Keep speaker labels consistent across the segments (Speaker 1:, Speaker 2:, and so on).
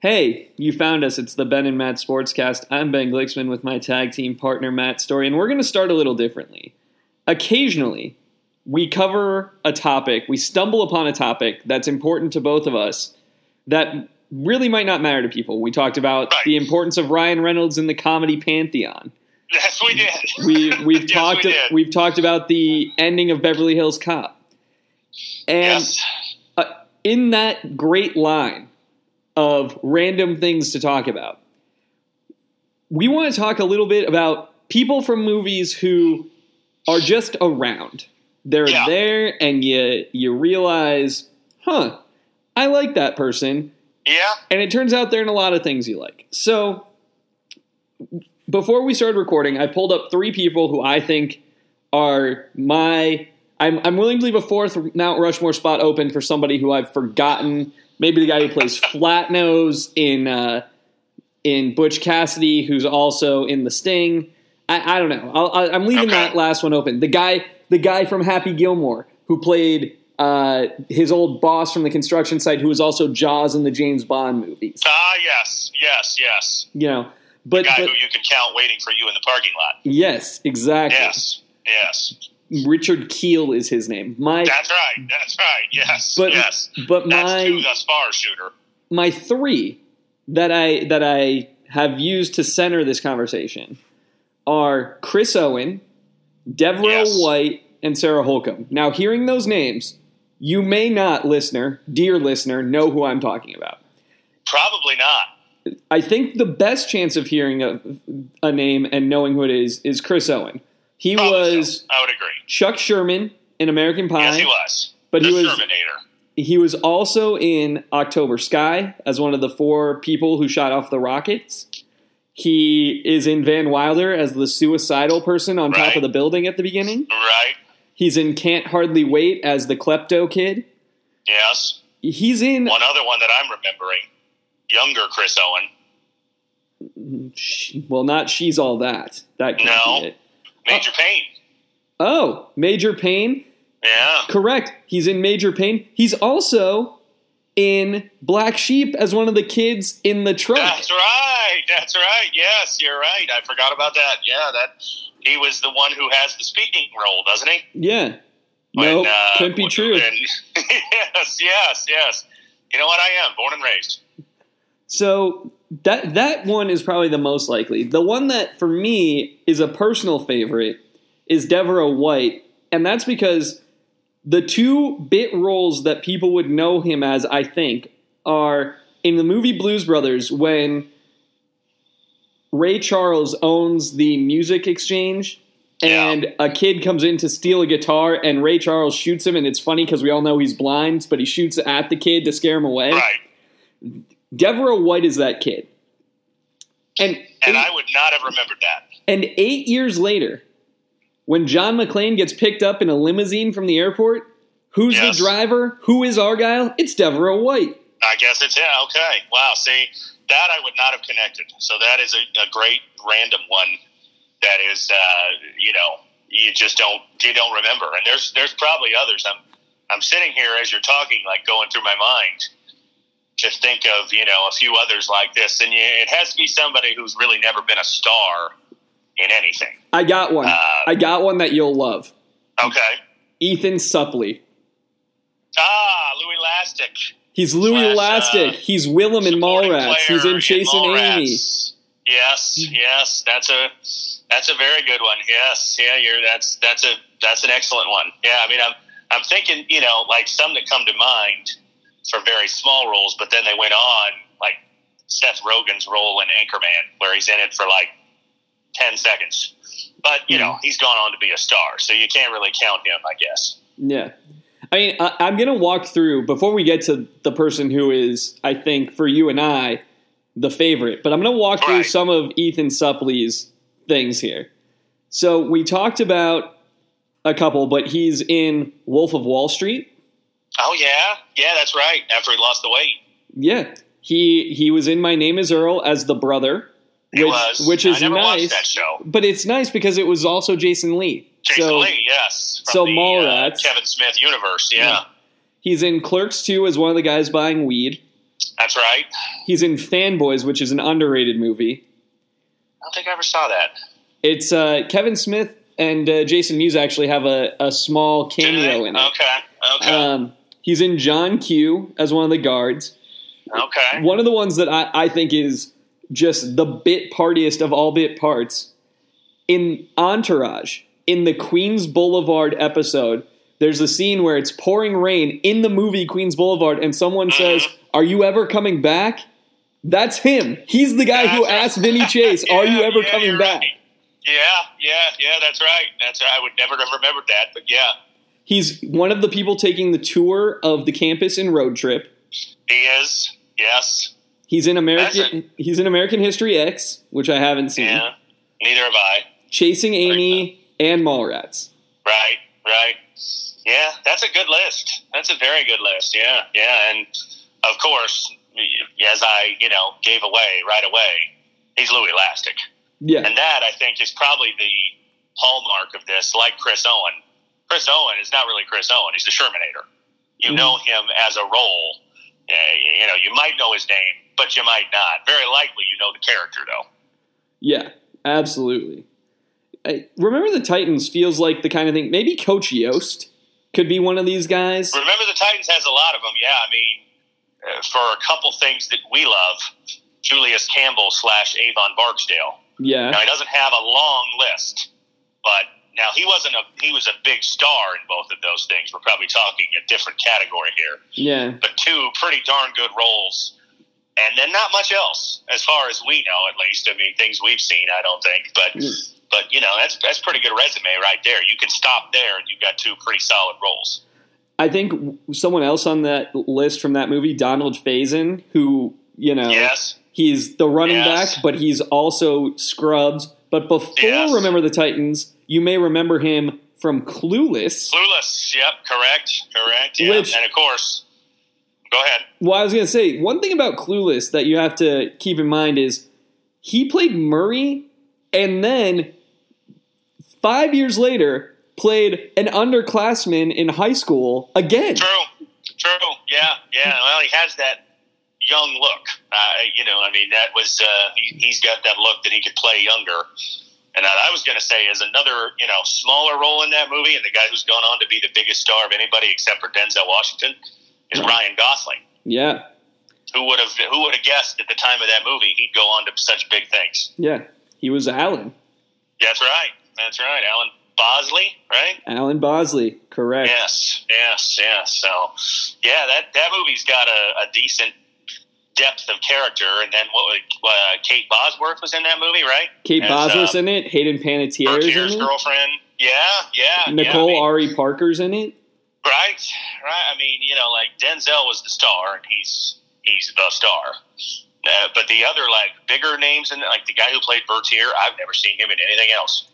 Speaker 1: Hey, you found us. It's the Ben and Matt Sportscast. I'm Ben Glicksman with my tag team partner Matt Story, and we're going to start a little differently. Occasionally, we cover a topic, we stumble upon a topic that's important to both of us that really might not matter to people. We talked about
Speaker 2: Right.
Speaker 1: the importance of Ryan Reynolds in the comedy pantheon.
Speaker 2: Yes, we did.
Speaker 1: We we've
Speaker 2: Yes,
Speaker 1: talked
Speaker 2: we did.
Speaker 1: we've talked about the ending of Beverly Hills Cop. And
Speaker 2: yes.
Speaker 1: uh, in that great line of random things to talk about, we want to talk a little bit about people from movies who are just around. They're
Speaker 2: Yeah.
Speaker 1: there, and you you realize, huh, I like that person,
Speaker 2: Yeah.
Speaker 1: and it turns out they're in a lot of things you like. So, before we started recording, I pulled up three people who I think are my. I'm, I'm willing to leave a fourth Mount Rushmore spot open for somebody who I've forgotten. Maybe the guy who plays Flatnose in uh, in Butch Cassidy, who's also in The Sting. I, I don't know. I'll, I, I'm leaving
Speaker 2: Okay.
Speaker 1: that last one open. The guy, the guy from Happy Gilmore, who played uh, his old boss from the construction site, who was also Jaws in the James Bond movies.
Speaker 2: Ah, yes, yes, yes.
Speaker 1: You know, but,
Speaker 2: Guy
Speaker 1: but
Speaker 2: who you can count waiting for you in the parking lot.
Speaker 1: yes, exactly.
Speaker 2: Yes, yes.
Speaker 1: Richard Kiel is his name. My
Speaker 2: That's right. That's right. Yes,
Speaker 1: but
Speaker 2: yes.
Speaker 1: but
Speaker 2: That's
Speaker 1: my
Speaker 2: two thus far, shooter.
Speaker 1: my three that I that I have used to center this conversation are Chris Owen, De'voreaux
Speaker 2: Yes.
Speaker 1: White, and Sarah Holcomb. Now, hearing those names, you may not, listener, dear listener, know who I'm talking about.
Speaker 2: Probably not.
Speaker 1: I think the best chance of hearing a, a name and knowing who it is is Chris Owen. He
Speaker 2: Probably
Speaker 1: was
Speaker 2: so. I would agree.
Speaker 1: Chuck Sherman in American Pie.
Speaker 2: Yes, he was.
Speaker 1: But
Speaker 2: the
Speaker 1: he was-
Speaker 2: Terminator.
Speaker 1: He was also in October Sky as one of the four people who shot off the rockets. He is in Van Wilder as the suicidal person on top of the building at the beginning.
Speaker 2: Right.
Speaker 1: He's in Can't Hardly Wait as the klepto kid.
Speaker 2: Yes.
Speaker 1: He's in
Speaker 2: One other one that I'm remembering. Younger Chris Owen.
Speaker 1: well, not She's All That. That can't
Speaker 2: No. Major uh, Payne.
Speaker 1: Oh, Major Payne.
Speaker 2: Yeah.
Speaker 1: Correct. He's in Major Payne. He's also in Black Sheep as one of the kids in the truck.
Speaker 2: That's right. That's right. Yes, you're right. I forgot about that. Yeah, that he was the one who has the speaking role, doesn't he?
Speaker 1: Yeah. No,
Speaker 2: uh,
Speaker 1: couldn't be
Speaker 2: when-
Speaker 1: true.
Speaker 2: when- yes, yes, yes. You know what? I am born and raised.
Speaker 1: So that that one is probably the most likely. The one that for me is a personal favorite is De'voreaux White, and that's because the two bit roles that people would know him as, I think, are in the movie Blues Brothers when Ray Charles owns the music exchange.
Speaker 2: Yeah.
Speaker 1: And a kid comes in to steal a guitar, and Ray Charles shoots him, and it's funny because we all know he's blind, but he shoots at the kid to scare him away.
Speaker 2: Right.
Speaker 1: De'voreaux White is that kid. And
Speaker 2: And
Speaker 1: eight,
Speaker 2: I would not have remembered that.
Speaker 1: and eight years later, when John McClane gets picked up in a limousine from the airport, who's
Speaker 2: Yes.
Speaker 1: the driver? Who is Argyle? It's De'voreaux White.
Speaker 2: I guess it's yeah. Okay. Wow. See, that I would not have connected. So that is a, a great random one. That is, uh, you know, you just don't you don't remember. And there's there's probably others. I'm I'm sitting here as you're talking, like going through my mind to think of you know a few others like this. And you, it has to be somebody who's really never been a star in anything.
Speaker 1: I got one.
Speaker 2: Uh,
Speaker 1: I got one that you'll love.
Speaker 2: Okay.
Speaker 1: Ethan Suplee.
Speaker 2: Ah, Louis Lastik.
Speaker 1: He's Louis
Speaker 2: Slash,
Speaker 1: Elastic.
Speaker 2: uh,
Speaker 1: He's Willem in Mallrats. He's in Chasing Amy.
Speaker 2: Yes, yes, that's a that's a very good one. Yes, yeah, you're that's that's a that's an excellent one. Yeah, I mean, I'm I'm thinking, you know, like some that come to mind for very small roles, but then they went on like Seth Rogen's role in Anchorman, where he's in it for like ten seconds. But you know, hmm. he's gone on to be a star, so you can't really count him, I guess.
Speaker 1: Yeah. I mean, I, I'm going to walk through before we get to the person who is, I think, for you and I, the favorite. But I'm going to walk through
Speaker 2: Right.
Speaker 1: some of Ethan Suplee's things here. So we talked about a couple, but he's in Wolf of Wall Street.
Speaker 2: Oh yeah, yeah, that's right. After he lost the weight,
Speaker 1: Yeah, he he was in My Name Is Earl as the brother,
Speaker 2: he
Speaker 1: which,
Speaker 2: was.
Speaker 1: which is nice.
Speaker 2: watched that show.
Speaker 1: But it's nice because it was also Jason Lee.
Speaker 2: Jason
Speaker 1: so
Speaker 2: Lee, yes.
Speaker 1: So
Speaker 2: the,
Speaker 1: Mallrats.
Speaker 2: Uh, Kevin Smith universe, yeah.
Speaker 1: Yeah. he's in Clerks 2 as one of the guys buying weed.
Speaker 2: That's right.
Speaker 1: He's in Fanboys, which is an underrated movie.
Speaker 2: I don't think I ever saw that.
Speaker 1: It's uh, Kevin Smith and uh, Jason Mewes actually have a, a small cameo in it.
Speaker 2: Okay. Okay.
Speaker 1: Um, he's in John Q as one of the guards.
Speaker 2: okay.
Speaker 1: One of the ones that I, I think is just the bit partiest of all bit parts. In Entourage, in the Queens Boulevard episode, there's a scene where it's pouring rain in the movie Queens Boulevard, and someone uh-huh. says, Are you ever coming back? That's him. He's the guy who asked Vinny Chase, Are you ever
Speaker 2: yeah,
Speaker 1: coming back?
Speaker 2: right. Yeah, yeah, yeah. That's right. That's I would never have remembered that, but yeah,
Speaker 1: He's one of the people taking the tour of the campus in Road Trip.
Speaker 2: he is. Yes.
Speaker 1: He's in American. He's in American History X, which I haven't seen.
Speaker 2: Yeah. Neither have I.
Speaker 1: Chasing Amy and Mallrats.
Speaker 2: Right. Right. Yeah, that's a good list. That's a very good list. Yeah, yeah, and of course, as I you know gave away right away, he's Louis Elastic,
Speaker 1: Yeah,
Speaker 2: and that I think is probably the hallmark of this. Like Chris Owen, Chris Owen is not really Chris Owen. He's the Shermanator. You
Speaker 1: Mhm.
Speaker 2: know him as a role. Uh, you know, you might know his name, but you might not. Very likely, you know the character though.
Speaker 1: yeah, absolutely. I, Remember the Titans feels like the kind of thing. Maybe Coach Yoast could be one of these guys.
Speaker 2: Remember, the Titans has a lot of them. Yeah, I mean, uh, for a couple things that we love, Julius Campbell slash Avon Barksdale.
Speaker 1: Yeah,
Speaker 2: Now he doesn't have a long list, but now he wasn't a he was a big star in both of those things. We're probably talking a different category here,
Speaker 1: yeah,
Speaker 2: but two pretty darn good roles. And then not much else, as far as we know, at least. I mean, things we've seen, I don't think, but
Speaker 1: Mm.
Speaker 2: but you know, that's that's pretty good resume right there. You can stop there, and you've got two pretty solid roles.
Speaker 1: I think someone else on that list from that movie, Donald Faison, who you know,
Speaker 2: Yes,
Speaker 1: he's the running
Speaker 2: Yes.
Speaker 1: back, but he's also Scrubs. But before
Speaker 2: Yes.
Speaker 1: Remember the Titans, you may remember him from Clueless.
Speaker 2: Clueless. Yep, correct, correct. Yeah.
Speaker 1: Which-
Speaker 2: and of course, go ahead.
Speaker 1: Well, I was going to say one thing about Clueless that you have to keep in mind is he played Murray, and then five years later played an underclassman in high school again.
Speaker 2: True, true. Yeah, yeah. Well, he has that young look. Uh, you know, I mean, that was uh, he, he's got that look that he could play younger. And I was going to say, as another you know smaller role in that movie, and the guy who's gone on to be the biggest star of anybody except for Denzel Washington is Ryan Gosling.
Speaker 1: Yeah,
Speaker 2: Who would have who would have guessed at the time of that movie he'd go on to such big things?
Speaker 1: yeah, he was Alan.
Speaker 2: That's right. That's right. Alan Bosley, right?
Speaker 1: Alan Bosley, correct.
Speaker 2: Yes, yes, yes. So, yeah, that that movie's got a, a decent depth of character. And then what? Uh, Kate Bosworth was in that movie, right?
Speaker 1: Kate
Speaker 2: As,
Speaker 1: Bosworth's
Speaker 2: uh,
Speaker 1: in it. Hayden Panettiere is in it.
Speaker 2: girlfriend. Yeah, yeah.
Speaker 1: Nicole
Speaker 2: yeah, I mean,
Speaker 1: Ari Parker's in it.
Speaker 2: Right, right. I mean, you know, like Denzel was the star, and he's he's the star. Uh, but the other like bigger names, and like the guy who played Bertier, I've never seen him in anything else.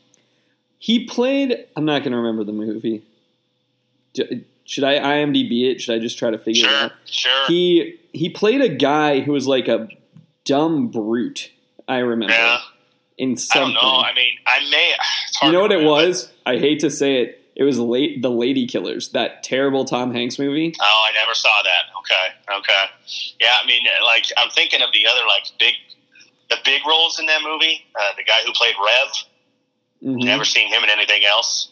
Speaker 1: He played. I'm not going to remember the movie. Should I IMDb it? Should I just try to figure it out?
Speaker 2: sure.
Speaker 1: He he played a guy who was like a dumb brute. I remember
Speaker 2: yeah,
Speaker 1: in
Speaker 2: I
Speaker 1: something.
Speaker 2: don't know. I mean, I may.
Speaker 1: You know what it was? I hate to say it. It was late the Lady Killers, that terrible Tom Hanks movie.
Speaker 2: Oh, I never saw that. Okay, okay. Yeah, I mean, like I'm thinking of the other like big, the big roles in that movie. Uh, the guy who played Rev,
Speaker 1: Mhm.
Speaker 2: never seen him in anything else.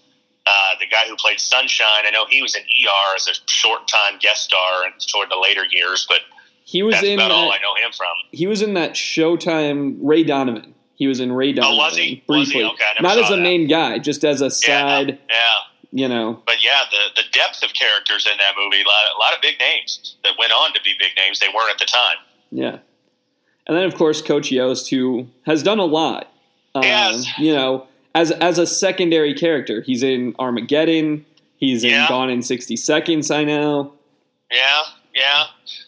Speaker 2: Uh, the guy who played Sunshine, I know he was in ER as a short time guest star and toward the later years, but
Speaker 1: He was
Speaker 2: that's
Speaker 1: in.
Speaker 2: about all
Speaker 1: that-
Speaker 2: I know him from.
Speaker 1: he was in that Showtime Ray Donovan. He was in Ray Donovan.
Speaker 2: Oh, was he? Was he?
Speaker 1: Briefly,
Speaker 2: Okay, I never
Speaker 1: not as a
Speaker 2: that.
Speaker 1: main guy, just as a
Speaker 2: Yeah,
Speaker 1: side.
Speaker 2: yeah.
Speaker 1: You know,
Speaker 2: But yeah, the the depth of characters in that movie, a lot, a lot of big names that went on to be big names. They weren't at the time.
Speaker 1: Yeah. And then of course Coach Yoast who has done a lot. Um,
Speaker 2: Yes.
Speaker 1: you know, as as a secondary character. He's in Armageddon, he's in Gone in 60 Seconds, I know.
Speaker 2: Yeah, yeah.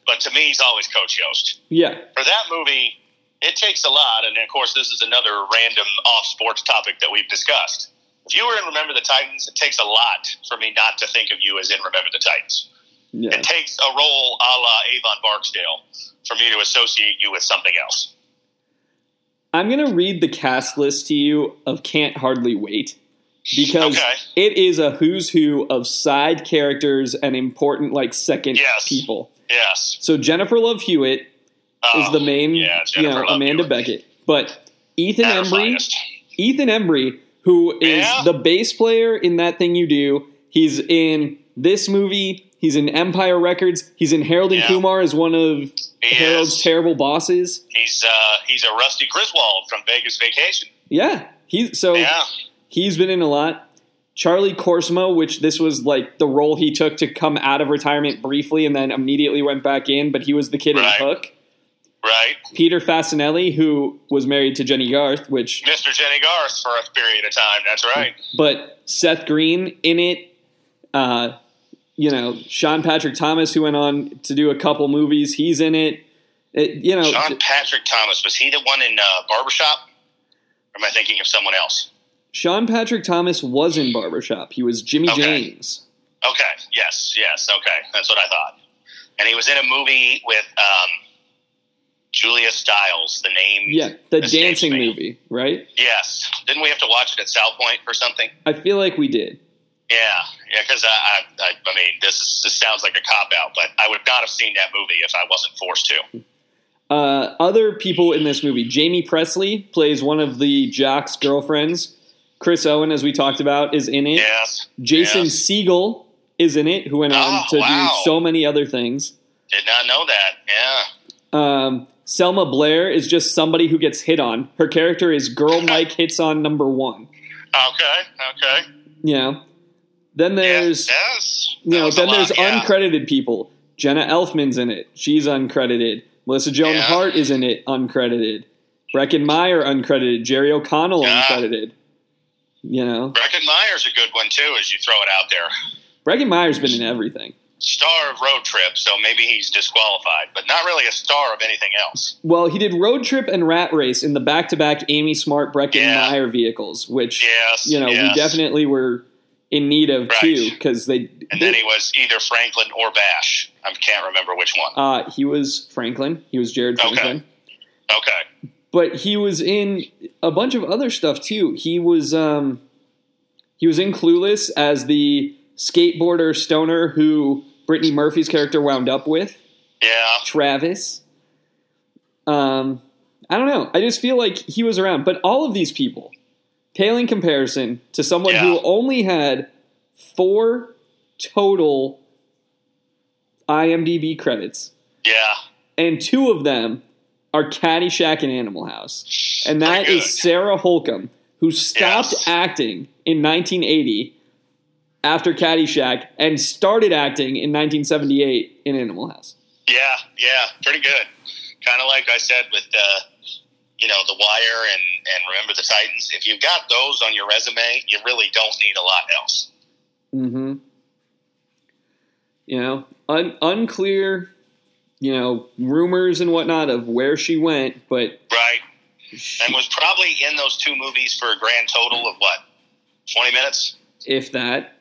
Speaker 2: But to me, he's always Coach Yoast.
Speaker 1: Yeah.
Speaker 2: for that movie, it takes a lot. And of course, this is another random off sports topic that we've discussed. If you were in Remember the Titans, it takes a lot for me not to think of you as in Remember the Titans.
Speaker 1: Yeah.
Speaker 2: It takes a role a la Avon Barksdale for me to associate you with something else.
Speaker 1: I'm going to read the cast list to you of Can't Hardly Wait because
Speaker 2: Okay.
Speaker 1: it is a who's who of side characters and important like second
Speaker 2: Yes.
Speaker 1: people.
Speaker 2: Yes.
Speaker 1: So Jennifer Love Hewitt is
Speaker 2: Oh,
Speaker 1: the main,
Speaker 2: yeah,
Speaker 1: you know,
Speaker 2: Jennifer Love
Speaker 1: Amanda
Speaker 2: Hewitt.
Speaker 1: Beckett, but Ethan Embry. Ethan Embry, who is
Speaker 2: Yeah.
Speaker 1: the bass player in that thing you do. He's in this movie. He's in Empire Records. He's in Harold and
Speaker 2: Yeah.
Speaker 1: Kumar as one of
Speaker 2: He
Speaker 1: Harold's
Speaker 2: is.
Speaker 1: terrible bosses.
Speaker 2: He's uh, he's a Rusty Griswold from Vegas Vacation.
Speaker 1: Yeah, he's so
Speaker 2: Yeah.
Speaker 1: he's been in a lot. Charlie Korsmo, which this was like the role he took to come out of retirement briefly and then immediately went back in, but he was the kid
Speaker 2: Right.
Speaker 1: in Hook.
Speaker 2: Right.
Speaker 1: Peter Facinelli, who was married to Jennie Garth, which
Speaker 2: Mr. Jennie Garth for a period of time. That's right.
Speaker 1: but Seth Green in it. Uh, you know, Sean Patrick Thomas, who went on to do a couple movies, he's in it. It- you know,
Speaker 2: Sean Patrick Thomas was he the one in uh, Barbershop? Or am I thinking of someone else?
Speaker 1: Sean Patrick Thomas was in Barbershop. He was Jimmy
Speaker 2: Okay.
Speaker 1: James.
Speaker 2: Okay. Yes. Yes. Okay. That's what I thought. And he was in a movie with um, Julia Stiles. The name.
Speaker 1: Yeah, the dancing movie, right?
Speaker 2: Yes. Didn't we have to watch it at South Point or something?
Speaker 1: I feel like we did.
Speaker 2: Yeah. Yeah. Because I, I, I, I mean, this is this sounds like a cop out, but I would not have seen that movie if I wasn't forced to.
Speaker 1: Uh, other people in this movie, Jaime Pressly plays one of the jock's girlfriends. Chris Owen, as we talked about, is in it.
Speaker 2: Yes.
Speaker 1: Jason
Speaker 2: Yes.
Speaker 1: Segel is in it, who went on
Speaker 2: Oh,
Speaker 1: to
Speaker 2: wow.
Speaker 1: do so many other things.
Speaker 2: Did not know that. Yeah.
Speaker 1: Um, Selma Blair is just somebody who gets hit on. Her character is Girl Mike hits on number one.
Speaker 2: Okay. Okay.
Speaker 1: Yeah. Then there's
Speaker 2: yes.
Speaker 1: you know,
Speaker 2: That was a
Speaker 1: then there's
Speaker 2: yeah.
Speaker 1: uncredited people. Jenna Elfman's in it. She's uncredited. Melissa Joan
Speaker 2: Yeah.
Speaker 1: Hart is in it, uncredited. Breckin Meyer uncredited. Jerry O'Connell
Speaker 2: Yeah.
Speaker 1: uncredited. You know,
Speaker 2: Breckin Meyer's a good one too, as you throw it out there.
Speaker 1: Breckin Meyer's been in everything.
Speaker 2: Star of Road Trip, so maybe he's disqualified, but not really a star of anything else.
Speaker 1: Well, he did Road Trip and Rat Race in the back-to-back Amy Smart Breckin
Speaker 2: Yeah.
Speaker 1: Meyer vehicles, which
Speaker 2: Yes,
Speaker 1: you know we definitely were in need of
Speaker 2: Right.
Speaker 1: too because they.
Speaker 2: And
Speaker 1: they-
Speaker 2: then he was either Franklin or Bash. I can't remember which one.
Speaker 1: uh, he was Franklin. He was Jared
Speaker 2: Okay.
Speaker 1: Franklin.
Speaker 2: Okay.
Speaker 1: but he was in a bunch of other stuff too. He was um, he was in Clueless as the skateboarder stoner who Brittany Murphy's character wound up with,
Speaker 2: Yeah.
Speaker 1: Travis. Um, I don't know. I just feel like he was around, but all of these people pale in comparison to someone who only had four total IMDb credits
Speaker 2: Yeah.
Speaker 1: and two of them are Caddyshack and Animal House. And that is. Sarah Holcomb, who stopped
Speaker 2: Yes.
Speaker 1: acting in 1980 after Caddyshack and started acting in 1978 in Animal House.
Speaker 2: Yeah. Yeah. Pretty good. Kind of like I said with, uh, you know, The Wire and, and Remember the Titans. If you've got those on your resume, you really don't need a lot else.
Speaker 1: Mm-hmm. You know, un- unclear, you know, rumors and whatnot of where she went, but
Speaker 2: Right.
Speaker 1: she-
Speaker 2: And was probably in those two movies for a grand total of what? 20 minutes?
Speaker 1: if that,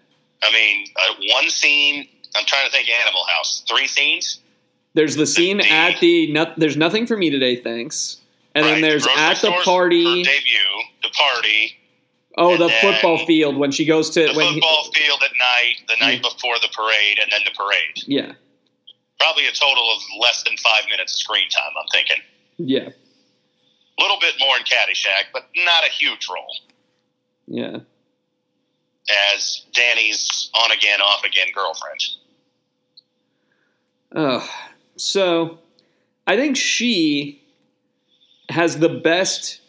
Speaker 2: I mean, uh, one scene. I'm trying to think. Animal House. Three scenes.
Speaker 1: there's the scene
Speaker 2: the-
Speaker 1: at the no, there's nothing for me today, thanks. And then there's
Speaker 2: grocery
Speaker 1: at the party.
Speaker 2: debut. The party.
Speaker 1: Oh, the football field when she goes to
Speaker 2: The
Speaker 1: when he-
Speaker 2: football field at night. The night before the parade, and then the parade.
Speaker 1: yeah,
Speaker 2: Probably a total of less than five minutes of screen time. I'm thinking.
Speaker 1: yeah,
Speaker 2: A little bit more in Caddyshack, but not a huge role.
Speaker 1: yeah.
Speaker 2: As Danny's on again, off again girlfriend.
Speaker 1: Oh, so I think she has the best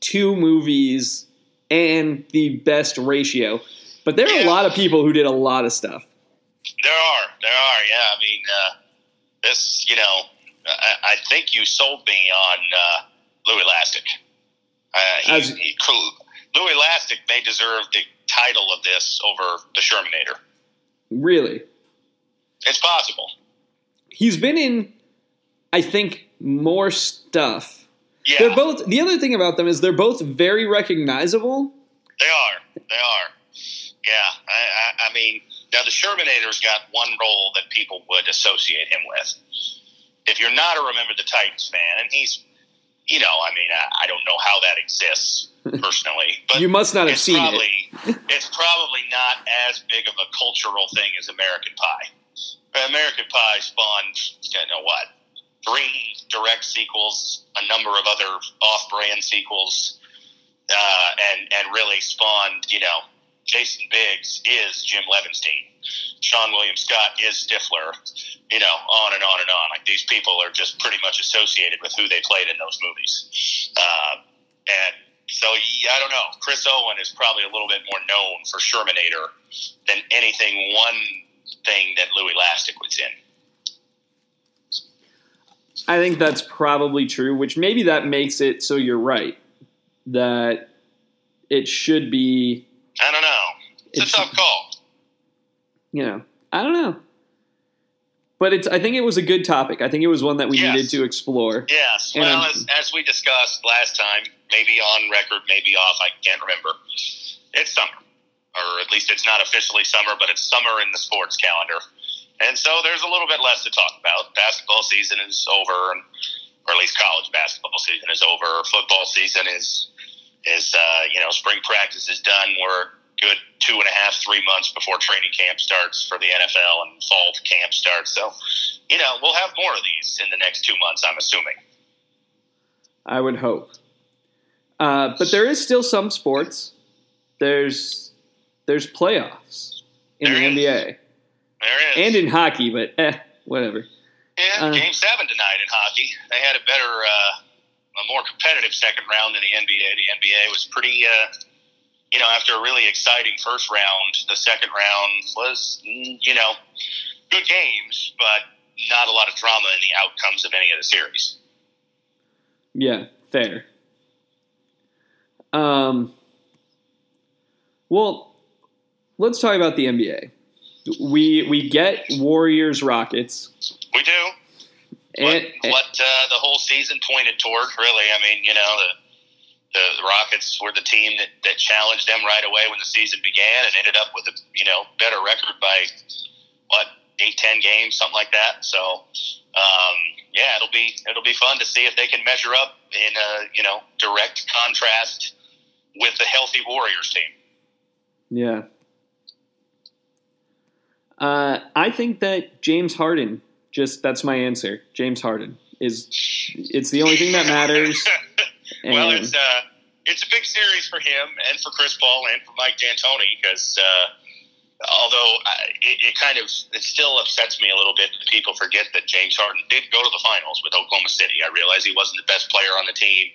Speaker 1: two movies and the best ratio. But there are a lot of people who did a lot of stuff.
Speaker 2: There are, there are. Yeah, I mean, uh, this. You know, I, I think you sold me on uh, Louis Elastic. Uh, he,
Speaker 1: As-
Speaker 2: he, cool. Louis Elastic may deserve the title of this over the Shermanator.
Speaker 1: Really,
Speaker 2: It's possible.
Speaker 1: he's been in, I think, more stuff.
Speaker 2: Yeah,
Speaker 1: They're both. The other thing about them is they're both very recognizable.
Speaker 2: they are. They are. Yeah, I, I, I mean, now the Shermanator's got one role that people would associate him with. If you're not a Remember the Titans fan, and he's you know, I mean, I, I don't know how that exists personally, but
Speaker 1: you must not have seen
Speaker 2: probably,
Speaker 1: it.
Speaker 2: it's probably not as big of a cultural thing as American Pie. But American Pie spawned, you know what, three direct sequels, a number of other off-brand sequels, uh, and and really spawned, you know, Jason Biggs is Jim Levenstein. Seann William Scott is Stifler, you know, on and on and on. Like these people are just pretty much associated with who they played in those movies. Uh, and so yeah, I don't know. Chris Owen is probably a little bit more known for Shermanator than anything one thing that Louis Lastik was in.
Speaker 1: I think that's probably true, which maybe that makes it so you're right that it should be.
Speaker 2: I don't know. It's,
Speaker 1: It's-
Speaker 2: a tough call.
Speaker 1: You know, I don't know, but it's. I think it was a good topic. I think it was one that we
Speaker 2: Yes.
Speaker 1: needed to explore.
Speaker 2: Yes. Well, as, as we discussed last time, maybe on record, maybe off, I can't remember. It's summer. Or at least it's not officially summer, but it's summer in the sports calendar. And so there's a little bit less to talk about. Basketball season is over, or at least college basketball season is over. Football season is, is uh, you know, spring practice is done. We're good two and a half, three months before training camp starts for the NFL and fall camp starts. So, you know, we'll have more of these in the next two months, I'm assuming.
Speaker 1: I would hope. Uh, but there is still some sports. There's there's playoffs in
Speaker 2: There
Speaker 1: the
Speaker 2: is.
Speaker 1: NBA
Speaker 2: There is.
Speaker 1: and in hockey, but eh, whatever.
Speaker 2: yeah,
Speaker 1: uh,
Speaker 2: game seven tonight in hockey. They had a better, uh, a more competitive second round than the NBA. The NBA was pretty, uh, you know, after a really exciting first round, the second round was, mm, you know, good games, but not a lot of drama in the outcomes of any of the series.
Speaker 1: Yeah, fair. Um, well, let's talk about the NBA. We we get Warriors Rockets,
Speaker 2: We do.
Speaker 1: and
Speaker 2: what what uh, the whole season pointed toward, really. I mean, you know, the, the the Rockets were the team that, that challenged them right away when the season began, and ended up with a you know better record by what eight ten games, something like that. So, um, yeah, it'll be it'll be fun to see if they can measure up in a you know direct contrast with the healthy Warriors team.
Speaker 1: yeah. Uh, I think that James Harden. Just that's my answer. James Harden is. It's the only thing that matters.
Speaker 2: well, it's uh, it's a big series for him and for Chris Paul and for Mike D'Antoni because uh, although I, it, it kind of it still upsets me a little bit that people forget that James Harden did go to the finals with Oklahoma City. I realize he wasn't the best player on the team,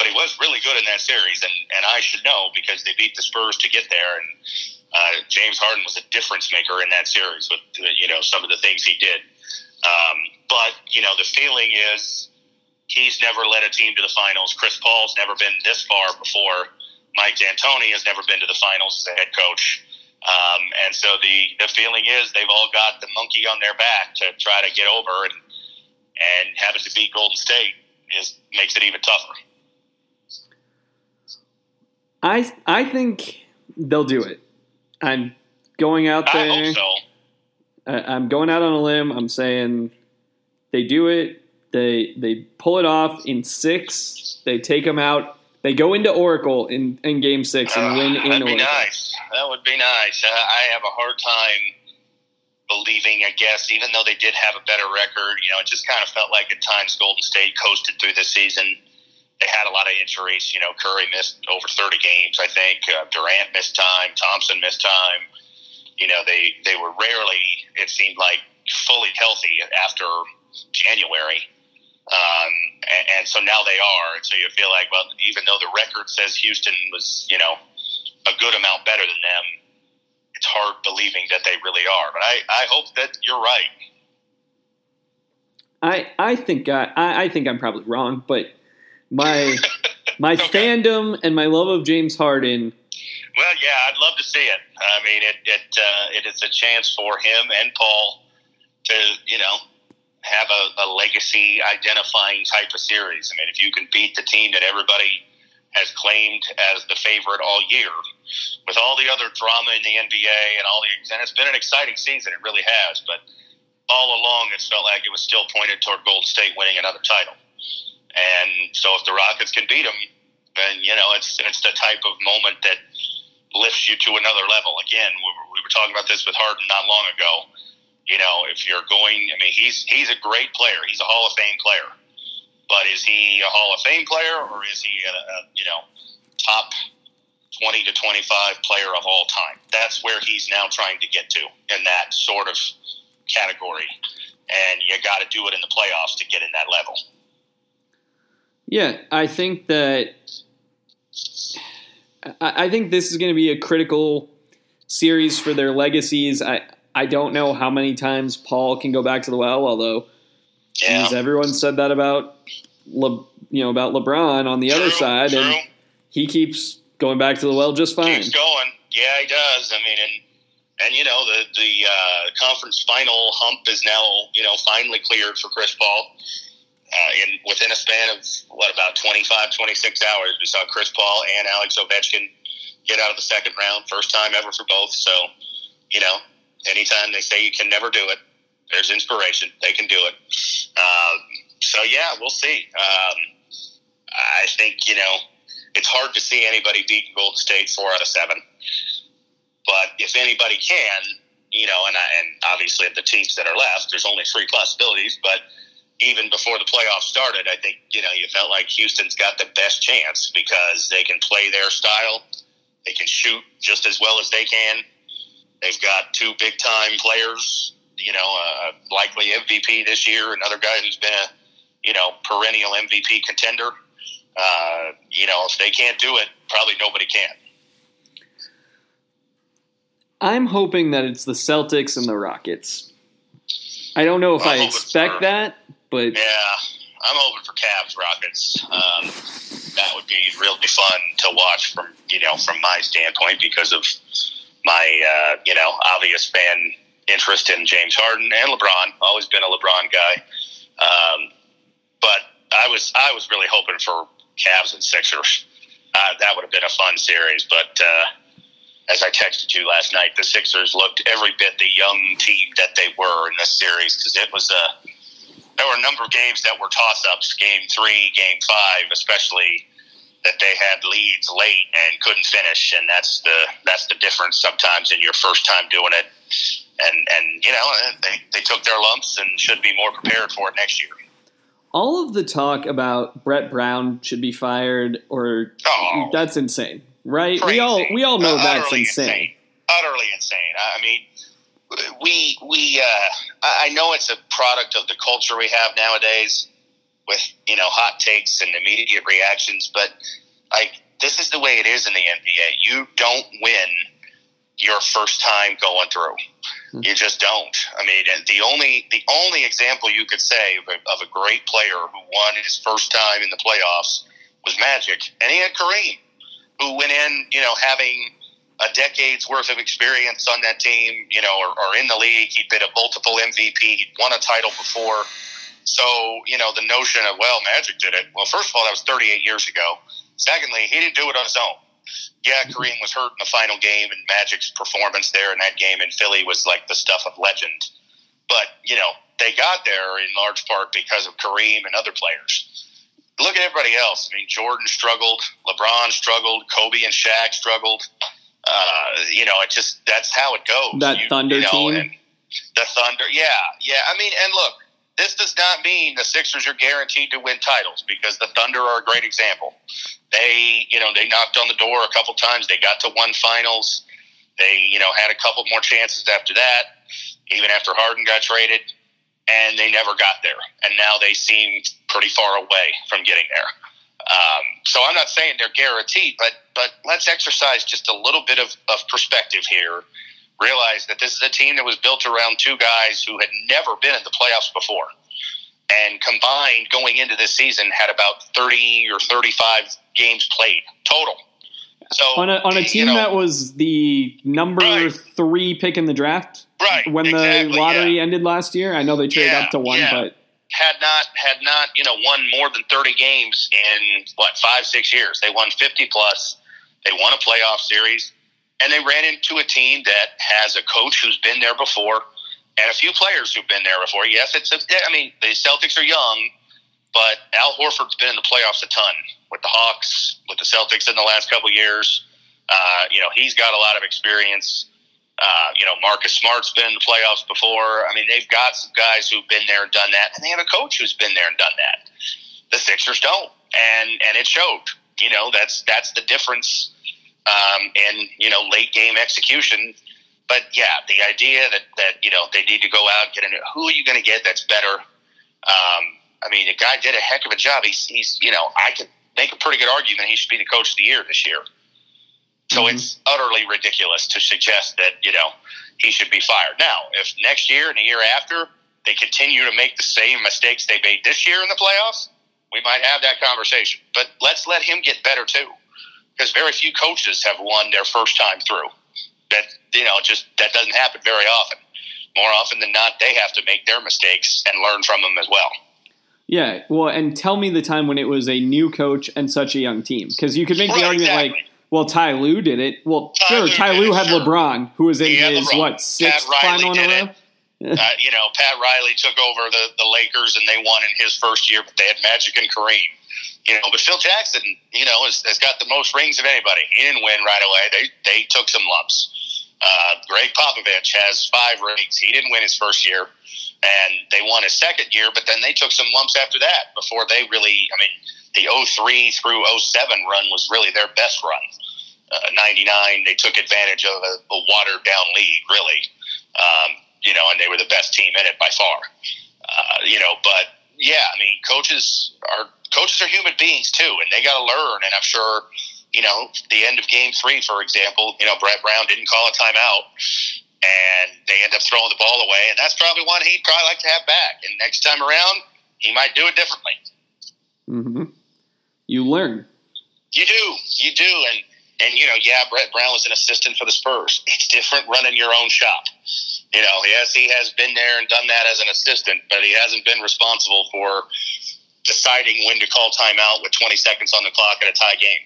Speaker 2: but he was really good in that series, and and I should know because they beat the Spurs to get there and. Uh, James Harden was a difference maker in that series with uh, you know some of the things he did. Um, but you know the feeling is he's never led a team to the finals. Chris Paul's never been this far before. Mike D'Antoni has never been to the finals as a head coach. Um, and so the, the feeling is they've all got the monkey on their back to try to get over, and and having to beat Golden State is makes it even tougher.
Speaker 1: I I think they'll do it. I'm going out
Speaker 2: I
Speaker 1: there.
Speaker 2: hope so.
Speaker 1: I- I'm going out on a limb. I'm saying they do it. They they pull it off in six. They take them out. They go into Oracle in, in Game Six and
Speaker 2: Uh,
Speaker 1: win in
Speaker 2: that'd be
Speaker 1: Oracle.
Speaker 2: nice. That would be nice. I have a hard time believing. I guess even though they did have a better record, you know, it just kind of felt like at times Golden State coasted through the season. They had a lot of injuries. You know, Curry missed over thirty games. I think uh, Durant missed time. Thompson missed time. You know, they they were rarely. It seemed like fully healthy after January. Um, and, and so now they are. And so you feel like, well, even though the record says Houston was, you know, a good amount better than them, it's hard believing that they really are. But I, I hope that you're right.
Speaker 1: I I think I I think I'm probably wrong, but my my
Speaker 2: Okay.
Speaker 1: fandom and my love of James Harden.
Speaker 2: Well, yeah, I'd love to see it. I mean, it it uh, it is a chance for him and Paul to, you know, have a, a legacy identifying type of series. I mean, if you can beat the team that everybody has claimed as the favorite all year, with all the other drama in the NBA and all the, and it's been an exciting season. It really has. But all along, it felt like it was still pointed toward Golden State winning another title. And so if the Rockets can beat them, then you know it's it's the type of moment that lifts you to another level. Again, we were, we were talking about this with Harden not long ago. You know, if you're going, I mean, he's he's a great player. He's a Hall of Fame player, but is he a Hall of Fame player or is he a, a you know top 20 to 25 player of all time? That's where he's now trying to get to in that sort of category, and you got to do it in the playoffs to get in that level.
Speaker 1: Yeah, I think that I, I think this is going to be a critical series for their legacies. I I don't know how many times Paul can go back to the well, although
Speaker 2: Yeah.
Speaker 1: geez, everyone said that about Le, you know about LeBron on the other side,
Speaker 2: true.
Speaker 1: and he keeps going back to the well just fine.
Speaker 2: keeps going. Yeah, he does. I mean, and and you know the the uh, conference final hump is now you know finally cleared for Chris Paul. Uh, in within a span of what about 25, 26 hours, we saw Chris Paul and Alex Ovechkin get out of the second round, first time ever for both. So, you know, anytime they say you can never do it, there's inspiration. They can do it. Um, so yeah, we'll see. Um, I think you know it's hard to see anybody beat Golden State four out of seven. But if anybody can, you know, and I, and obviously the teams that are left, there's only three possibilities. But even before the playoffs started, I think you know you felt like Houston's got the best chance because they can play their style, they can shoot just as well as they can. They've got two big time players, you know, uh, likely MVP this year, another guy who's been a you know perennial MVP contender. Uh, you know, if they can't do it, probably nobody can.
Speaker 1: I'm hoping that it's the Celtics and the Rockets. I don't know if
Speaker 2: I'm
Speaker 1: I expect
Speaker 2: for-
Speaker 1: that, but
Speaker 2: Yeah, I'm hoping for Cavs Rockets. Um, that would be really fun to watch from you know from my standpoint because of my uh, you know obvious fan interest in James Harden and LeBron. Always been a LeBron guy, um, but I was I was really hoping for Cavs and Sixers. Uh, that would have been a fun series, but. Uh, as I texted you last night, the Sixers looked every bit the young team that they were in this series because it was a there were a number of games that were toss ups. Game three, game five, especially that they had leads late and couldn't finish, and that's the that's the difference sometimes in your first time doing it. And and you know they they took their lumps and should be more prepared for it next year.
Speaker 1: all of the talk about Brett Brown should be fired or
Speaker 2: Oh.
Speaker 1: that's insane, right?
Speaker 2: Crazy.
Speaker 1: We all we all know
Speaker 2: Uh,
Speaker 1: that's
Speaker 2: utterly
Speaker 1: insane.
Speaker 2: Utterly insane. I mean, we we uh, I know it's a product of the culture we have nowadays, with you know hot takes and immediate reactions. But like this is the way it is in the NBA. You don't win your first time going through. You just don't. I mean, the only the only example you could say of a, of a great player who won his first time in the playoffs was Magic, and he had Kareem, who went in, you know, having a decade's worth of experience on that team, you know, or, or in the league. He'd been a multiple MVP. He'd won a title before. So, you know, the notion of, well, Magic did it. Well, first of all, that was 38 years ago. Secondly, he didn't do it on his own. Yeah, Kareem was hurt in the final game, and Magic's performance there in that game in Philly was like the stuff of legend. But, you know, they got there in large part because of Kareem and other players. Look at everybody else. I mean, Jordan struggled, LeBron struggled, Kobe and Shaq struggled. Uh, you know, it just that's how it goes.
Speaker 1: That
Speaker 2: You-
Speaker 1: Thunder
Speaker 2: you know,
Speaker 1: team?
Speaker 2: the Thunder, yeah, yeah. I mean, and look, this does not mean the Sixers are guaranteed to win titles because the Thunder are a great example. They, you know, they knocked on the door a couple times. They got to one finals. They, you know, had a couple more chances after that, even after Harden got traded, and they never got there. And now they seem pretty far away from getting there. Um, so I'm not saying they're guaranteed, but but let's exercise just a little bit of, of perspective here. Realize that this is a team that was built around two guys who had never been in the playoffs before, and combined going into this season had about 30 or 35 games played total. So
Speaker 1: On a on a
Speaker 2: you
Speaker 1: team
Speaker 2: know,
Speaker 1: that was the number
Speaker 2: Right.
Speaker 1: three pick in the draft
Speaker 2: right
Speaker 1: when
Speaker 2: exactly,
Speaker 1: the lottery
Speaker 2: yeah.
Speaker 1: ended last year. I know they traded
Speaker 2: Yeah,
Speaker 1: up to one,
Speaker 2: yeah.
Speaker 1: but
Speaker 2: had not had not you know won more than 30 games in what five six years they won 50 plus they won a playoff series and they ran into a team that has a coach who's been there before and a few players who've been there before yes it's a, i mean the celtics are young but al Horford's been in the playoffs a ton with the Hawks, with the Celtics in the last couple years. Uh, you know, he's got a lot of experience. Uh, you know, Marcus Smart's been in the playoffs before. I mean, they've got some guys who've been there and done that, and they have a coach who's been there and done that. The Sixers don't, and and it showed. You know, that's that's the difference um, in you know late game execution. But yeah, the idea that that you know they need to go out and get in. Who are you going to get that's better? Um, I mean, the guy did a heck of a job. He's, he's you know, I could make a pretty good argument he should be the coach of the year this year. So mm-hmm. it's utterly ridiculous to suggest that, you know, he should be fired. Now, if next year and the year after they continue to make the same mistakes they made this year in the playoffs, we might have that conversation. But let's let him get better too. Because very few coaches have won their first time through. That you know, just that doesn't happen very often. More often than not, they have to make their mistakes and learn from them as well.
Speaker 1: Yeah, well, and tell me the time when it was a new coach and such a young team, because you could make right, the argument exactly. like, well, Ty Lue did it. Well, Ty sure, Lue Ty Lue had sure. LeBron, who was in his LeBron. what sixth final in a row.
Speaker 2: uh, you know, Pat Riley took over the, the Lakers and they won in his first year, but they had Magic and Kareem. You know, but Phil Jackson, you know, has, has got the most rings of anybody. He didn't win right away. They they took some lumps. Uh, Gregg Popovich has five rings. He didn't win his first year and they won his second year, but then they took some lumps after that before they really, I mean, the 03 through 07 run was really their best run. Uh, 99, they took advantage of a, a watered down lead, really. Um, you know, and they were the best team in it by far. Uh, you know, but yeah, I mean, coaches are coaches are human beings too, and they got to learn. And I'm sure, you know, the end of Game Three, for example, you know, Brett Brown didn't call a timeout, and they end up throwing the ball away. And that's probably one he'd probably like to have back. And next time around, he might do it differently.
Speaker 1: Mm-hmm. You learn.
Speaker 2: You do. You do. And, and, you know, yeah, Brett Brown was an assistant for the Spurs. It's different running your own shop. You know, yes, he has been there and done that as an assistant, but he hasn't been responsible for deciding when to call timeout with 20 seconds on the clock in a tie game.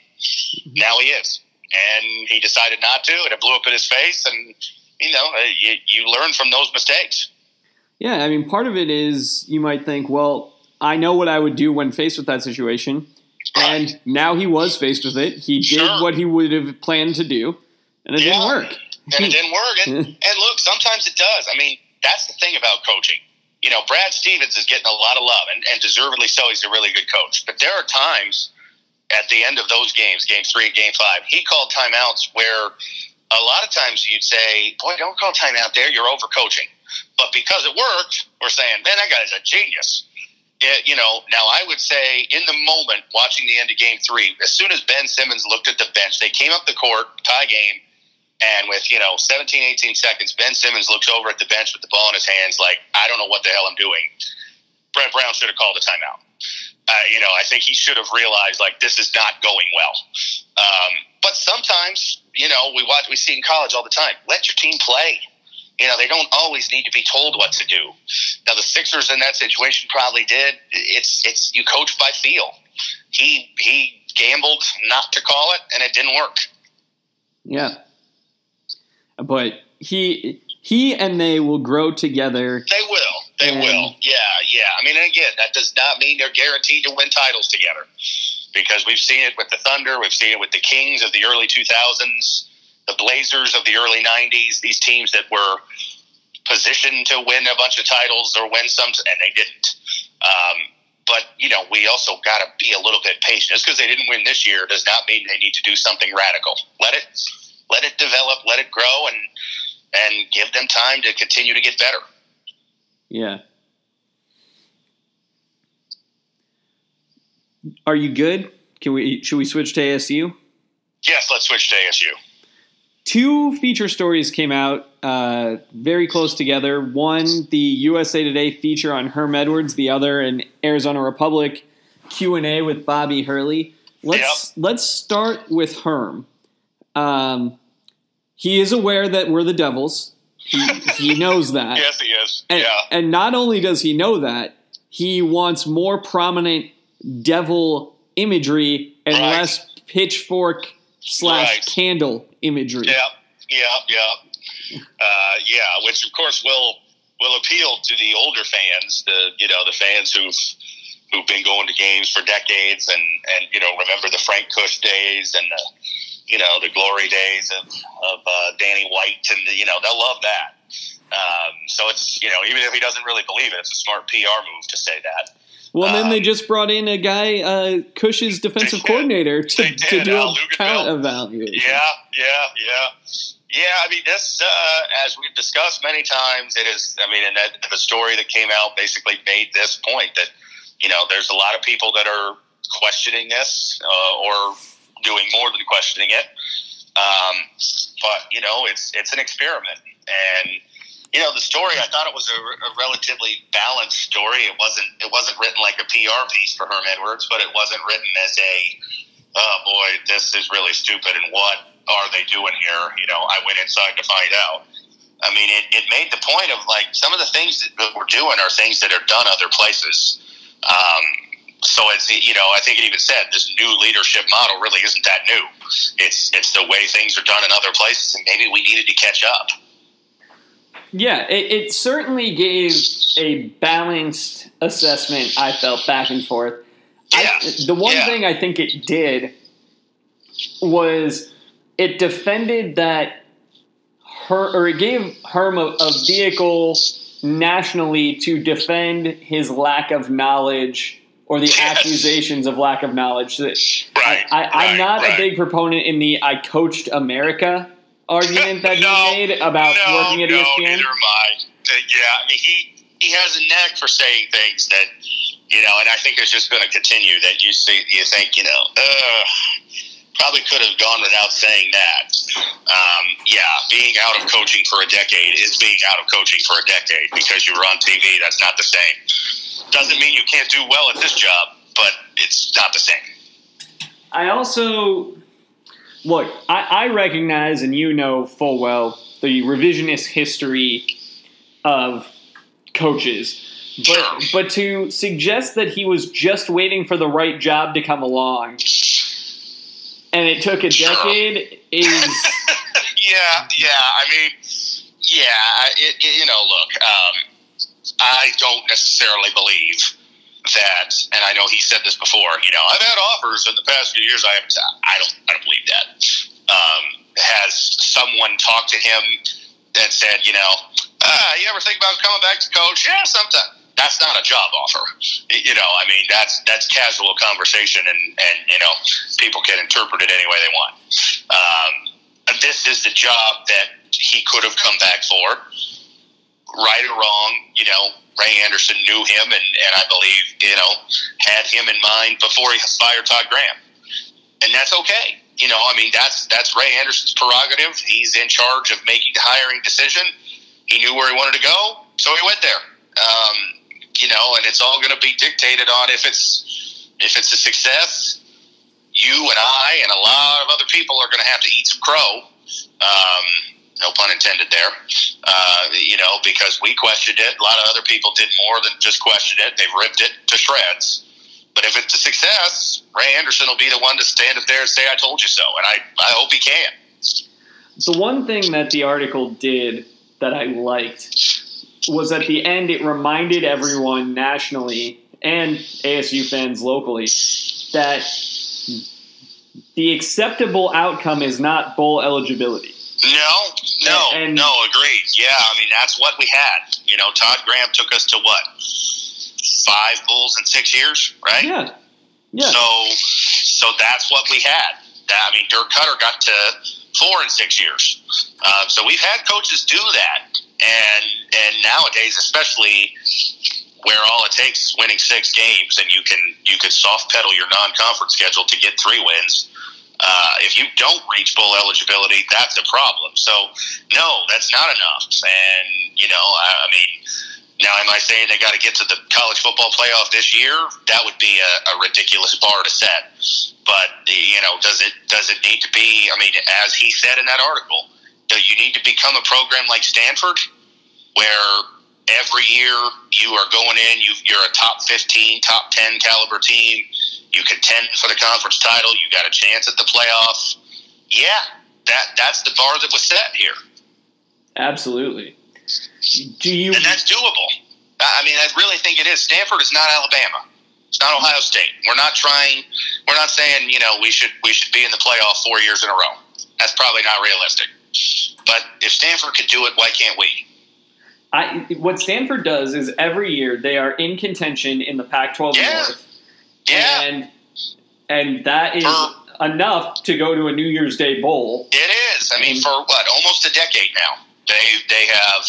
Speaker 2: Mm-hmm. Now he is. And he decided not to, and it blew up in his face. And you know, uh, you, you learn from those mistakes.
Speaker 1: Yeah, I mean, part of it is you might think, well, I know what I would do when faced with that situation. And now he was faced with it. He sure. did what he would have planned to do, and it yeah. didn't work.
Speaker 2: and it didn't work. And, and look, sometimes it does. I mean, that's the thing about coaching. You know, Brad Stevens is getting a lot of love, and, and deservedly so. He's a really good coach. But there are times at the end of those games, game three and game five, he called timeouts where a lot of times you'd say, boy, don't call timeout there. You're overcoaching. But because it worked, we're saying, man, that guy's a genius. It, you know, now I would say in the moment watching the end of game three, as soon as Ben Simmons looked at the bench, they came up the court, tie game, and with, you know, 17, 18 seconds, Ben Simmons looks over at the bench with the ball in his hands like, I don't know what the hell I'm doing. Brett Brown should have called a timeout. Uh, you know, I think he should have realized, like, this is not going well. Um, but sometimes, you know, we watch, we see in college all the time. Let your team play. You know, they don't always need to be told what to do. Now, the Sixers in that situation probably did. It's it's you coach by feel. He he gambled not to call it, and it didn't work.
Speaker 1: Yeah, but he he and they will grow together.
Speaker 2: They will. They and, will. Yeah, yeah. I mean, again, that does not mean they're guaranteed to win titles together because we've seen it with the Thunder, we've seen it with the Kings of the early 2000s, the Blazers of the early 90s, these teams that were positioned to win a bunch of titles or win some, and they didn't. Um, but you know, we also got to be a little bit patient. Just because they didn't win this year does not mean they need to do something radical. Let it, let it develop, let it grow, and and give them time to continue to get better.
Speaker 1: Yeah, Are you good? Can we? Should we switch to ASU?
Speaker 2: Yes, let's switch to ASU.
Speaker 1: Two feature stories came out uh, very close together. One, the USA Today feature on Herm Edwards. The other, an Arizona Republic Q and A with Bobby Hurley. Let's yep. let's start with Herm. Um, he is aware that we're the Devils. He, he knows that.
Speaker 2: yes, he is.
Speaker 1: And,
Speaker 2: yeah.
Speaker 1: And not only does he know that, he wants more prominent devil imagery and right. less pitchfork slash right. candle imagery.
Speaker 2: Yeah, yeah, yeah, uh, yeah. Which of course will will appeal to the older fans, the you know the fans who've who've been going to games for decades and and you know remember the Frank Kush days and the you know the glory days of of uh, Danny White and you know they'll love that. Um, so it's you know even if he doesn't really believe it, it's a smart PR move to say that.
Speaker 1: Well, then they um, just brought in a guy, uh, Kush's defensive coordinator, to, to do a talent evaluation.
Speaker 2: Yeah, yeah, yeah. Yeah, I mean, this, uh, as we've discussed many times, it is, I mean, and that, the story that came out basically made this point that, you know, there's a lot of people that are questioning this uh, or doing more than questioning it. Um, but, you know, it's, it's an experiment. And, you know, the story, I thought it was a, a relatively balanced story. It wasn't, it wasn't written like a PR piece for Herm Edwards, but it wasn't written as a, oh boy, this is really stupid and what are they doing here? You know, I went inside to find out. I mean, it, it made the point of like some of the things that we're doing are things that are done other places. Um, so it's you know I think it even said this new leadership model really isn't that new. It's it's the way things are done in other places, and maybe we needed to catch up.
Speaker 1: Yeah, it, it certainly gave a balanced assessment. I felt back and forth.
Speaker 2: Yeah.
Speaker 1: I, the one
Speaker 2: yeah.
Speaker 1: thing I think it did was it defended that her or it gave Herm a, a vehicle nationally to defend his lack of knowledge or the yes. accusations of lack of knowledge.
Speaker 2: Right.
Speaker 1: I,
Speaker 2: am
Speaker 1: not
Speaker 2: right.
Speaker 1: a big proponent in the "I coached America" argument that
Speaker 2: no,
Speaker 1: he made about
Speaker 2: no,
Speaker 1: working at
Speaker 2: no,
Speaker 1: ESPN.
Speaker 2: Neither am I. Uh, yeah, I mean he he has a knack for saying things that you know, and I think it's just going to continue. That you see, you think, you know, uh, probably could have gone without saying that. Um, yeah, being out of coaching for a decade is being out of coaching for a decade because you were on TV. That's not the same. Doesn't mean you can't do well at this job, but it's not the same.
Speaker 1: I also look. I, I recognize, and you know full well, the revisionist history of coaches. But but to suggest that he was just waiting for the right job to come along and it took a decade is
Speaker 2: yeah, yeah. I mean, yeah. It, it, you know, look, um, I don't necessarily believe that, and I know he said this before. You know, I've had offers in the past few years. I haven't. I don't. I don't believe that. Um, has someone talked to him that said, you know, uh, you ever think about coming back to coach? Yeah, sometimes that's not a job offer. You know, I mean, that's that's casual conversation, and and you know, people can interpret it any way they want. Um, this is the job that he could have come back for, right or wrong. You know, Ray Anderson knew him, and and I believe you know had him in mind before he fired Todd Graham, and that's okay. You know, I mean, that's that's Ray Anderson's prerogative. He's in charge of making the hiring decision. He knew where he wanted to go, so he went there. Um, you know, and it's all going to be dictated on if it's if it's a success. You and I and a lot of other people are going to have to eat some crow. Um, no pun intended there. Uh, you know, because we questioned it. A lot of other people did more than just question it. They've ripped it to shreds. But if it's a success, Ray Anderson will be the one to stand up there and say, "I told you so," and I I hope he can.
Speaker 1: The one thing that the article did that I liked was at the end it reminded everyone nationally and ASU fans locally that the acceptable outcome is not bowl eligibility.
Speaker 2: No, no,
Speaker 1: And-
Speaker 2: no, agreed. Yeah, I mean that's what we had. You know, Todd Graham took us to what five bulls in six years, right?
Speaker 1: Yeah. Yeah.
Speaker 2: So, so that's what we had. That, I mean, Dirk Koetter got to four in six years. Uh, so we've had coaches do that, and and nowadays, especially where all it takes is winning six games, and you can you can soft pedal your non-conference schedule to get three wins. You don't reach bowl eligibility, that's a problem. So, no, that's not enough. And you know, I, I mean, now am I saying they got to get to the college football playoff this year? That would be a, a ridiculous bar to set. But you know, does it does it need to be? I mean, as he said in that article, do you need to become a program like Stanford, where every year you are going in, you, you're a top 15, top 10 caliber team, you contend for the conference title, you got a chance at the playoff. Yeah, that that's the bar that was set here,
Speaker 1: Absolutely. Do you
Speaker 2: and that's doable. I I mean, I really think it is. Stanford is not Alabama. It's not Ohio State. We're not trying. We're not saying you know we should we should be in the playoff four years in a row. That's probably not realistic. But if Stanford could do it, why can't we?
Speaker 1: I, what Stanford does is every year they are in contention in the Pac-12
Speaker 2: Yeah.
Speaker 1: North,
Speaker 2: Yeah,
Speaker 1: and and that is
Speaker 2: For-
Speaker 1: enough to go to a New Year's Day bowl.
Speaker 2: it is. I mean, for what almost a decade now, they they have.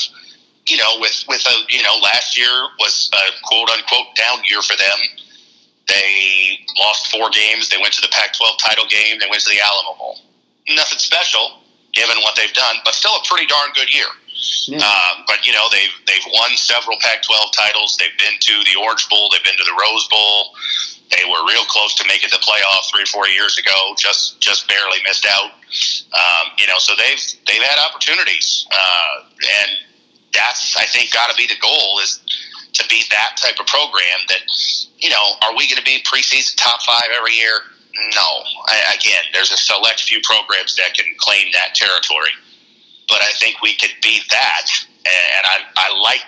Speaker 2: You know, with with a you know, last year was a quote unquote down year for them. They lost four games. They went to the Pac-12 title game. They went to the Alamo Bowl. Nothing special given what they've done, but still a pretty darn good year.
Speaker 1: Yeah.
Speaker 2: Um, but you know they've they've won several Pac-12 titles. They've been to the Orange Bowl. They've been to the Rose Bowl. They were real close to making the playoff three or four years ago. Just just barely missed out. Um, you know, so they've they've had opportunities, uh, and that's I think got to be the goal is to be that type of program. That you know, are we going to be preseason top five every year? No. I, again, there's a select few programs that can claim that territory but I think we could beat that. And I, I like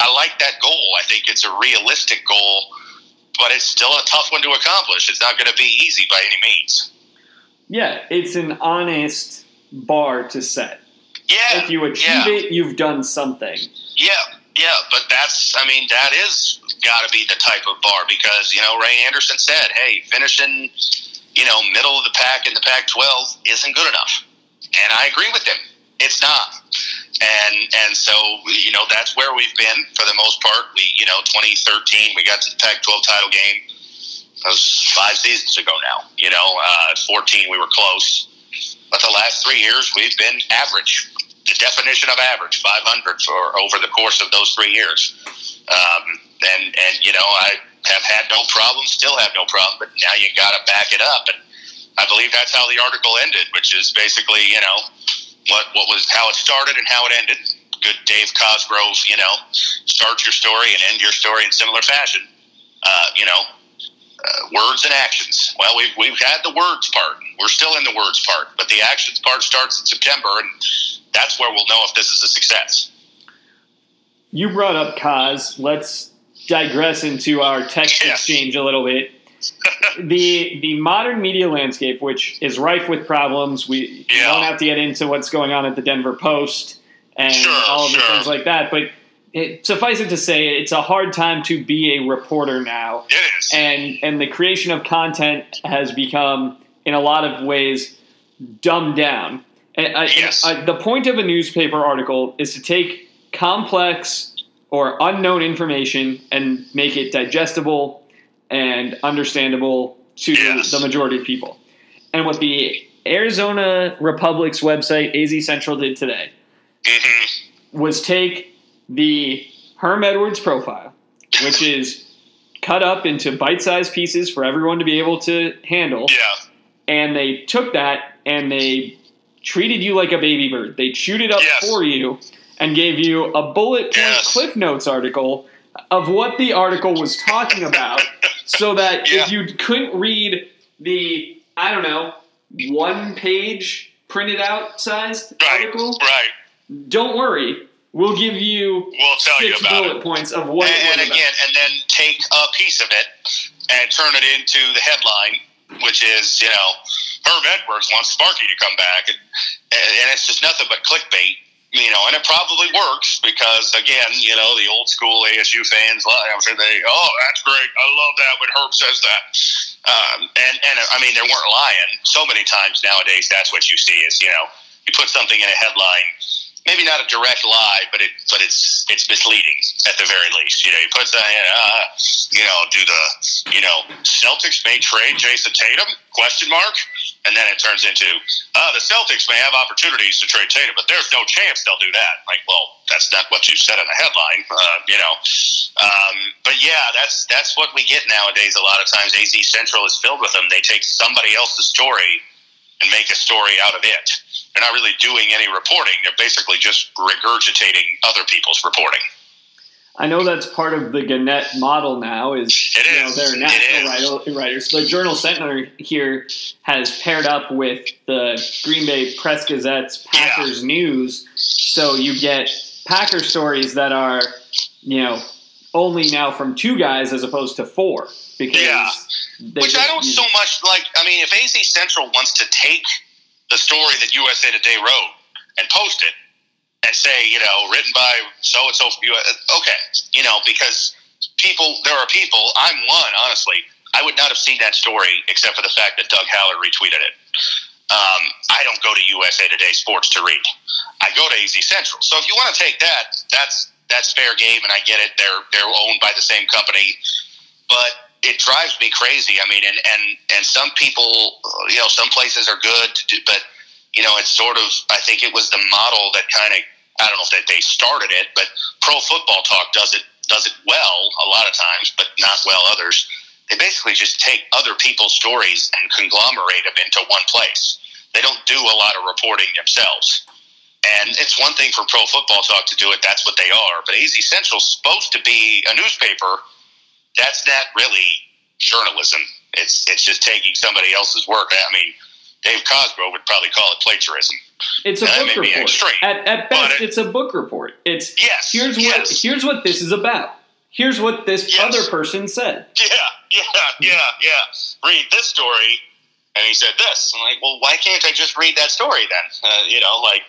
Speaker 2: I like that goal. I think it's a realistic goal, but it's still a tough one to accomplish. It's not going to be easy by any means.
Speaker 1: Yeah, it's an honest bar to set.
Speaker 2: Yeah,
Speaker 1: If you achieve
Speaker 2: yeah,
Speaker 1: it, you've done something.
Speaker 2: yeah, yeah. But that's I mean that is got to be the type of bar because you know Ray Anderson said, hey, finishing you know middle of the pack in the Pac-12 isn't good enough, and I agree with him. It's not. and and so you know that's where we've been for the most part. We you know 2013 we got to the Pac-12 title game. That was five seasons ago now. You know, uh, 14 we were close, but the last three years we've been average. The definition of average, 500 for over the course of those three years. Um, and and you know I have had no problem, still have no problem, but now you got to back it up. And I believe that's how the article ended, which is basically you know what what was how it started and how it ended. Good Dave Cosgrove, you know, start your story and end your story in similar fashion. Uh, you know, uh, words and actions. Well, we've we've had the words part. We're still in the words part, but the actions part starts in September, and that's where we'll know if this is a success.
Speaker 1: You brought up Cos. Let's digress into our text
Speaker 2: Yes.
Speaker 1: exchange a little bit. The the modern media landscape, which is rife with problems, we
Speaker 2: Yeah.
Speaker 1: don't have to get into what's going on at the Denver Post and
Speaker 2: Sure,
Speaker 1: all of the
Speaker 2: sure.
Speaker 1: things like that. But it, suffice it to say, it's a hard time to be a reporter now,
Speaker 2: It is.
Speaker 1: and and the creation of content has become, in a lot of ways, dumbed down. And,
Speaker 2: Yes.
Speaker 1: I- the point of a newspaper article is to take complex or unknown information and make it digestible and understandable to
Speaker 2: Yes.
Speaker 1: the majority of people. And what the Arizona Republic's website, AZ Central, did today
Speaker 2: hmm
Speaker 1: was take the Herm Edwards profile, which is cut up into bite sized pieces for everyone to be able to handle
Speaker 2: Yeah.
Speaker 1: and they took that and they treated you like a baby bird. They chewed it up
Speaker 2: Yes.
Speaker 1: for you and gave you a bullet point
Speaker 2: Yes.
Speaker 1: Cliff Notes article of what the article was talking about, so that
Speaker 2: Yeah.
Speaker 1: if you couldn't read the I don't know one page printed out sized
Speaker 2: Right.
Speaker 1: article,
Speaker 2: Right.
Speaker 1: don't worry. We'll give you
Speaker 2: We'll tell you
Speaker 1: six
Speaker 2: about
Speaker 1: bullet
Speaker 2: it.
Speaker 1: points of what
Speaker 2: and,
Speaker 1: it was
Speaker 2: and
Speaker 1: about.
Speaker 2: again, and then take a piece of it and turn it into the headline, which is, you know, Herm Edwards wants Sparky to come back, and, and it's just nothing but clickbait, you know, and it probably works because, again, you know, the old school ASU fans, I'm sure they, oh, that's great, I love that when Herm says that, um, and and I mean, they weren't lying. So many times nowadays, that's what you see is, you know, you put something in a headline maybe not a direct lie, but it but it's it's misleading at the very least. You know, you put that in, uh, you know, do the you know Celtics may trade Jayson Tatum question mark, and then it turns into uh, the Celtics may have opportunities to trade Tatum, but there's no chance they'll do that. Like, well, that's not what you said in the headline, uh, you know. Um, but yeah, that's that's what we get nowadays. A lot of times, AZ Central is filled with them. They take somebody else's story and make a story out of it. They're not really doing any reporting. They're basically just regurgitating other people's reporting.
Speaker 1: I know that's part of the Gannett model now. Is
Speaker 2: It
Speaker 1: you know
Speaker 2: is.
Speaker 1: they're national writer- writers. The Journal Sentinel here has paired up with the Green Bay Press Gazette's Packers News, so you get Packer stories that are you know only now from two guys as opposed to four. Because
Speaker 2: Yeah.
Speaker 1: they
Speaker 2: Which I don't
Speaker 1: use-
Speaker 2: so much like. I mean, if AZ Central wants to take the story that USA Today wrote and post it and say, you know, written by so and so okay, you know, because people, there are people. I'm one, honestly. I would not have seen that story except for the fact that Doug Haller retweeted it. Um, I don't go to USA Today Sports to read. I go to AZ Central. So if you want to take that, that's that's fair game, and I get it. They're they're owned by the same company, but it drives me crazy. I mean, and and and some people, you know, some places are good, do, but you know, it's sort of. I think it was the model that kind of. I don't know if that they started it, but Pro Football Talk does it does it well a lot of times, but not well others. They basically just take other people's stories and conglomerate them into one place. They don't do a lot of reporting themselves. And it's one thing for Pro Football Talk to do it. That's what they are. But AZ Central's supposed to be a newspaper. That's not really journalism. It's it's just taking somebody else's work. I mean, Dave Cosgrove would probably call it plagiarism.
Speaker 1: It's a book report.
Speaker 2: extreme,
Speaker 1: At, at best,
Speaker 2: it-
Speaker 1: it's a book report. It's
Speaker 2: Yes.
Speaker 1: here's what
Speaker 2: yes.
Speaker 1: here's what this is about. Here's what this
Speaker 2: Yes.
Speaker 1: other person said.
Speaker 2: Yeah, yeah, yeah, yeah. Read this story, and he said this. I'm like, well, why can't I just read that story then? Uh, you know, like,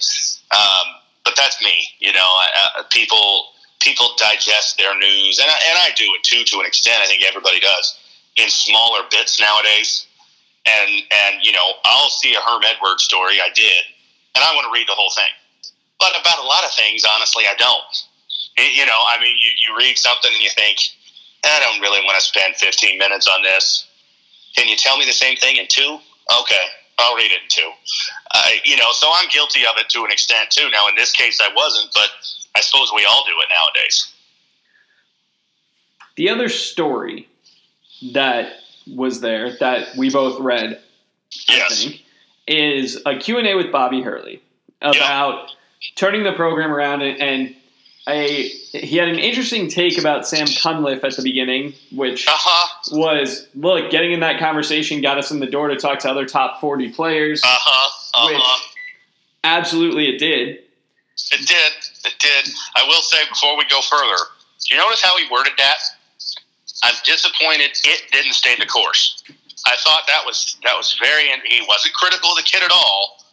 Speaker 2: um, but that's me. You know, uh, people people digest their news, and I, and I do it too to an extent. I think everybody does in smaller bits nowadays. And and you know, I'll see a Herm Edwards story. I did, and I want to read the whole thing. But about a lot of things, honestly, I don't. Y- You know, I mean, you, you read something and you think, eh, I don't really want to spend 15 minutes on this. Can you tell me the same thing in two? Okay, I'll read it in two. I, you know, so I'm guilty of it to an extent too. Now, in this case, I wasn't, but I suppose we all do it nowadays.
Speaker 1: The other story that was there that we both read, I
Speaker 2: Yes.
Speaker 1: think, is a Q&A with Bobby Hurley about turning the program around and, and a, he had an interesting take about Sam Cunliffe at the beginning, which
Speaker 2: Uh huh.
Speaker 1: was look, getting in that conversation got us in the door to talk to other top 40 players.
Speaker 2: Uh huh. Uh
Speaker 1: Which- Absolutely, it did.
Speaker 2: It did. It did. I will say before we go further, do you notice how he worded that? I'm disappointed it didn't stay the course. I thought that was that was very. He wasn't critical of the kid at all.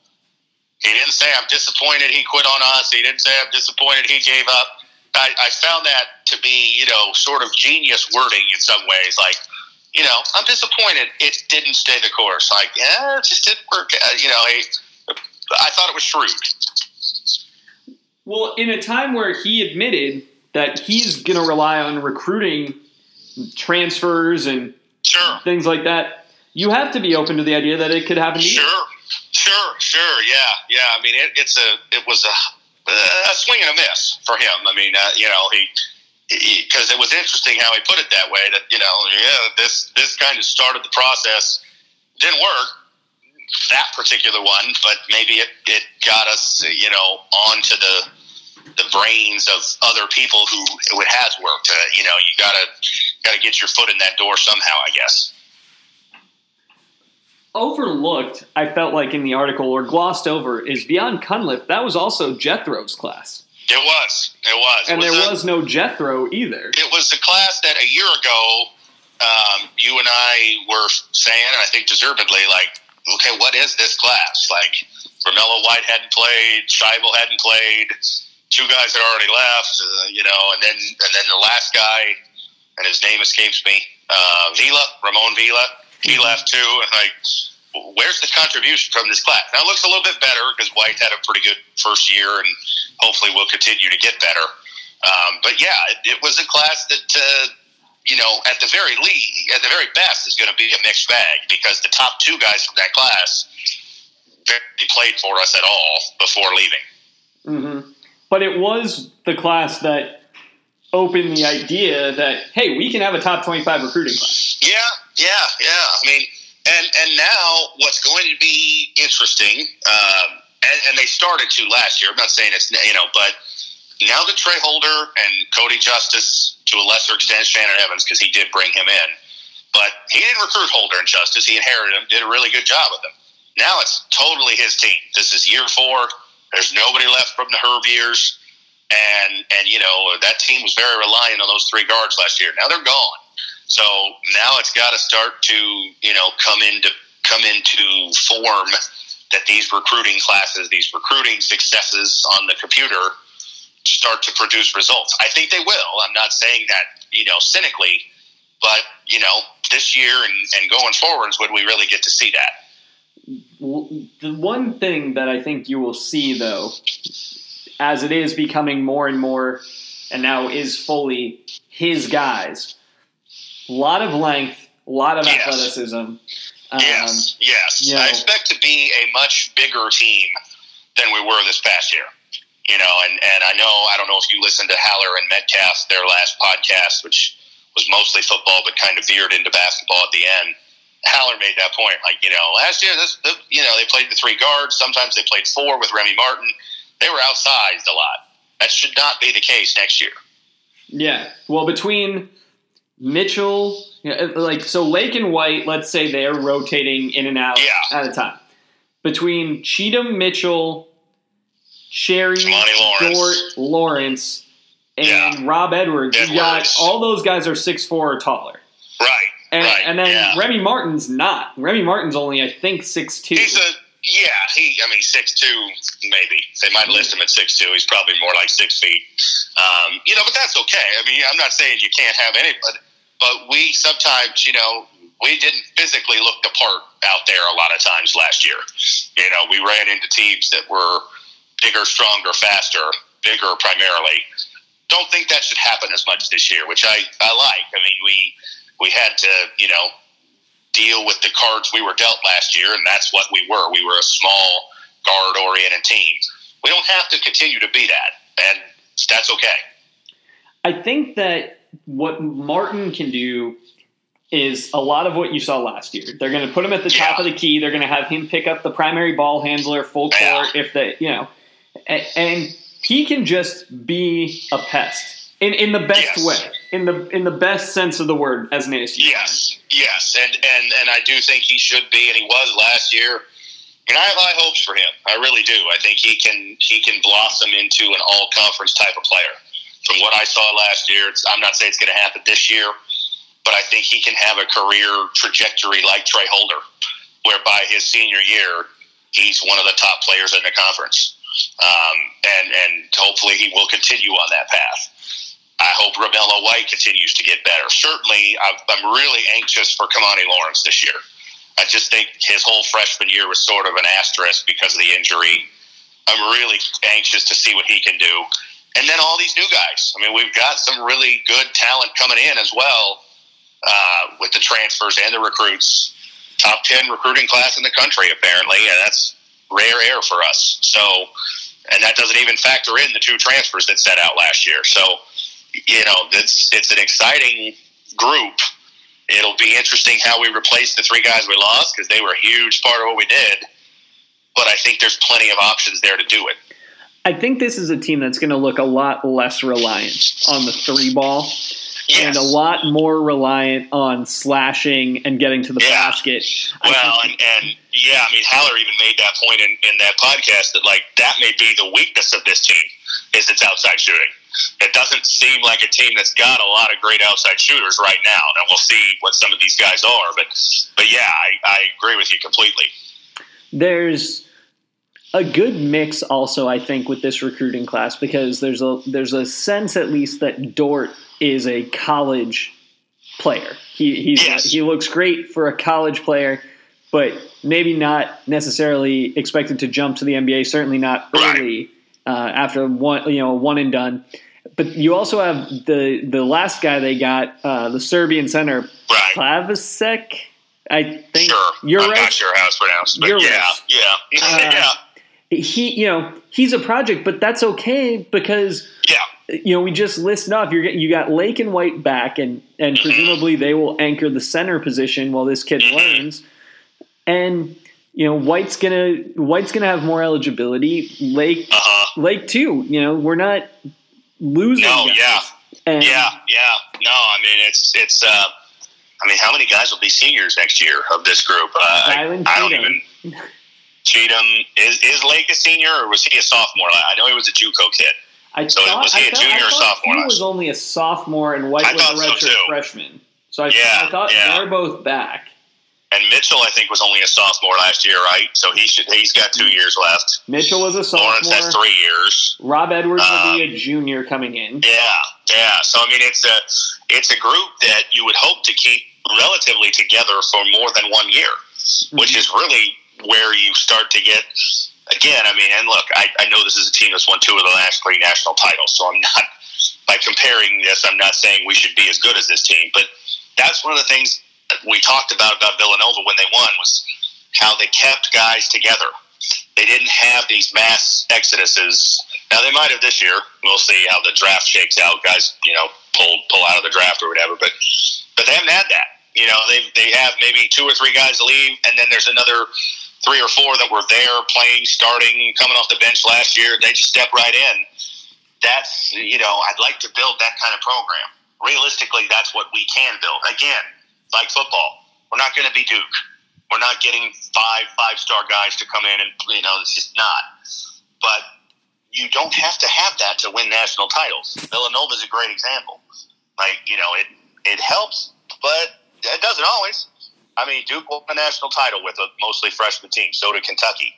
Speaker 2: He didn't say I'm disappointed he quit on us. He didn't say I'm disappointed he gave up. I, I found that to be you know sort of genius wording in some ways. Like you know I'm disappointed it didn't stay the course. Like yeah, it just didn't work. You know, he, I thought it was shrewd.
Speaker 1: Well, in a time where he admitted that he's going to rely on recruiting transfers and
Speaker 2: Sure.
Speaker 1: things like that, you have to be open to the idea that it could happen to you.
Speaker 2: Sure, sure, sure. Yeah, yeah. I mean, it, it's a it was a a swing and a miss for him. I mean, uh, you know, he because it was interesting how he put it that way. That you know, yeah, this this kind of started the process. Didn't work that particular one, but maybe it it got us, you know, onto the the brains of other people who it has worked. Uh, you know, you gotta gotta get your foot in that door somehow. I guess.
Speaker 1: Overlooked, I felt like in the article, or glossed over, is beyond Cunliffe. That was also Jethro's class,
Speaker 2: It was. It was.
Speaker 1: and
Speaker 2: it
Speaker 1: there
Speaker 2: a-
Speaker 1: was no Jethro either.
Speaker 2: it was the class that a year ago um, you and I were saying, and I think deservedly, like, okay, what is this class? Like, Romello White hadn't played, Shibel hadn't played, two guys had already left, uh, you know, and then and then the last guy, and his name escapes me, uh, Vila, Ramon Vila, he left too, and like. Where's the contribution from this class? Now it looks a little bit better because White had a pretty good first year, and hopefully will continue to get better. Um, but yeah, it, it was a class that uh, you know at the very least, at the very best, is going to be a mixed bag because the top two guys from that class barely played for us at all before leaving.
Speaker 1: hmm But it was the class that opened the idea that hey, we can have a top twenty-five recruiting class.
Speaker 2: Yeah, yeah, yeah. I mean, and and now what's going to be interesting, um, and, and they started to last year. I'm not saying it's you know, but now that Tra Holder and Cody Justice, to a lesser extent Shannon Evans, because he did bring him in, but he didn't recruit Holder and Justice. He inherited him, did a really good job with them. Now it's totally his team. This is year four. There's nobody left from the Herb years. and and you know that team was very reliant on those three guards last year. Now they're gone, so now it's got to start to you know come into come into form that these recruiting classes, these recruiting successes on the computer start to produce results. I think they will. I'm not saying that, you know, cynically, but, you know, this year and, and going forwards, would we really get to see that?
Speaker 1: The one thing that I think you will see, though, as it is becoming more and more, and now is fully his guys, a lot of length, a lot of
Speaker 2: Yes.
Speaker 1: athleticism. Um,
Speaker 2: yes, yes.
Speaker 1: you know-
Speaker 2: I expect to be a much bigger team than we were this past year. You know, and, and I know, I don't know if you listened to Haller and Metcalf, their last podcast, which was mostly football, but kind of veered into basketball at the end. Haller made that point, like, you know, last year, this, the, you know, they played the three guards. Sometimes they played four with Remy Martin. They were outsized a lot. That should not be the case next year.
Speaker 1: Yeah. Well, between Mitchell, you uh, know, like so, Lake and White. Let's say they're rotating in and out
Speaker 2: Yeah.
Speaker 1: at a time. Between Cheatham, Mitchell,
Speaker 2: Cherry, Lawrence.
Speaker 1: Dort, Lawrence, and
Speaker 2: Yeah.
Speaker 1: Rob Edwards, you got all those guys are six four or taller.
Speaker 2: Right.
Speaker 1: And,
Speaker 2: right.
Speaker 1: and then
Speaker 2: yeah.
Speaker 1: Remy Martin's not. Remy Martin's only, I think, six two.
Speaker 2: He's a yeah. He I mean six two maybe they might list him at six two. He's probably more like six feet. Um, you know, but that's okay. I mean, I'm not saying you can't have any, but but we sometimes you know we didn't physically look the part out there a lot of times last year. You know, we ran into teams that were bigger, stronger, faster, bigger primarily. Don't think that should happen as much this year, which I, I like. I mean, we we had to, you know, deal with the cards we were dealt last year, and that's what we were. We were a small guard oriented team. We don't have to continue to be that, and that's okay.
Speaker 1: I think that what Martin can do is a lot of what you saw last year. They're going to put him at the top
Speaker 2: Yeah.
Speaker 1: of the key. They're going to have him pick up the primary ball handler full
Speaker 2: Yeah.
Speaker 1: if they, you know, and, and he can just be a pest in in the best
Speaker 2: Yes.
Speaker 1: way, in the in the best sense of the word as an ASU.
Speaker 2: Yes, yes, and and and I do think he should be, and he was last year. And I have high hopes for him. I really do. I think he can he can blossom into an all conference type of player. From what I saw last year, I'm not saying it's going to happen this year, but I think he can have a career trajectory like Tra Holder, where by his senior year he's one of the top players in the conference, um, and and hopefully he will continue on that path. I hope Romello White continues to get better. Certainly, I've, I'm really anxious for Kimani Lawrence this year. I just think his whole freshman year was sort of an asterisk because of the injury. I'm really anxious to see what he can do. And then all these new guys. I mean, we've got some really good talent coming in as well uh, with the transfers and the recruits. Top 10 recruiting class in the country, apparently, and that's rare air for us. So, and that doesn't even factor in the two transfers that set out last year. So, you know, it's it's an exciting group. It'll be interesting how we replace the three guys we lost because they were a huge part of what we did. But I think there's plenty of options there to do it.
Speaker 1: I think this is a team that's going to look a lot less reliant on the three ball and a lot more reliant on slashing and getting to the
Speaker 2: Yeah.
Speaker 1: basket.
Speaker 2: Well, and, and yeah, I mean, Haller even made that point in, in that podcast that like that may be the weakness of this team is its outside shooting. It doesn't seem like a team that's got a lot of great outside shooters right now, and we'll see what some of these guys are. But but yeah, I, I agree with you completely.
Speaker 1: there's a good mix also I think with this recruiting class because there's a there's a sense at least that Dort is a college player. He he's
Speaker 2: Yes.
Speaker 1: he looks great for a college player, but maybe not necessarily expected to jump to the NBA. Certainly not
Speaker 2: Right.
Speaker 1: Uh, after one you know one and done. But you also have the the last guy they got uh, the Serbian center
Speaker 2: Right.
Speaker 1: I think
Speaker 2: Sure.
Speaker 1: you're
Speaker 2: I'm
Speaker 1: right
Speaker 2: not sure how it's pronounced, but
Speaker 1: You're
Speaker 2: yeah,
Speaker 1: right.
Speaker 2: yeah,
Speaker 1: Uh,
Speaker 2: yeah,
Speaker 1: he you know he's a project but that's okay because
Speaker 2: yeah.
Speaker 1: you know we just listed off you're, you got lake and white back and and
Speaker 2: Mm-hmm.
Speaker 1: presumably they will anchor the center position while this kid
Speaker 2: Mhm.
Speaker 1: learns and you know white's gonna white's gonna have more eligibility lake
Speaker 2: Uh huh.
Speaker 1: lake too you know we're not losing
Speaker 2: No,
Speaker 1: guys.
Speaker 2: yeah.
Speaker 1: and
Speaker 2: Yeah, yeah. No, I mean it's it's. uh I mean, how many guys will be seniors next year of this group? Uh, I, I don't even. Cheatham is is Lake a senior or was he a sophomore? I know he was a JUCO kid.
Speaker 1: I
Speaker 2: So
Speaker 1: thought,
Speaker 2: was he
Speaker 1: I
Speaker 2: a
Speaker 1: thought-
Speaker 2: junior or sophomore
Speaker 1: He
Speaker 2: last
Speaker 1: was only a sophomore, and White
Speaker 2: I
Speaker 1: was a
Speaker 2: thought so,
Speaker 1: redshirt freshman. So I,
Speaker 2: Yeah,
Speaker 1: I thought
Speaker 2: yeah.
Speaker 1: they're both back.
Speaker 2: And Mitchell, I think, was only a sophomore last year, right? So he should he's got two years left.
Speaker 1: Mitchell was a sophomore.
Speaker 2: Lawrence has three years.
Speaker 1: Rob Edwards will be
Speaker 2: Um,
Speaker 1: a junior coming in.
Speaker 2: Yeah, yeah. So I mean, it's a it's a group that you would hope to keep relatively together for more than one year, which is really where you start to get. Again, I mean, and look, I, I know this is a team that's won two of the last three national titles, so I'm not by comparing this. I'm not saying we should be as good as this team, but that's one of the things we talked about about Villanova when they won was how they kept guys together. They didn't have these mass exoduses. Now they might have this year. We'll see how the draft shakes out. Guys, you know, pull pull out of the draft or whatever. But but they haven't had that. You know, they they have maybe two or three guys leave, and then there's another three or four that were there playing, starting, coming off the bench last year. They just step right in. That's you know, I'd like to build that kind of program. Realistically, that's what we can build. Again, like football, we're not going to be Duke. We're not getting five five star guys to come in, and you know, it's just not. But you don't have to have that to win national titles. Villanova is a great example. Like you know, it it helps, but it doesn't always. I mean, Duke won a national title with a mostly freshman team. So did Kentucky.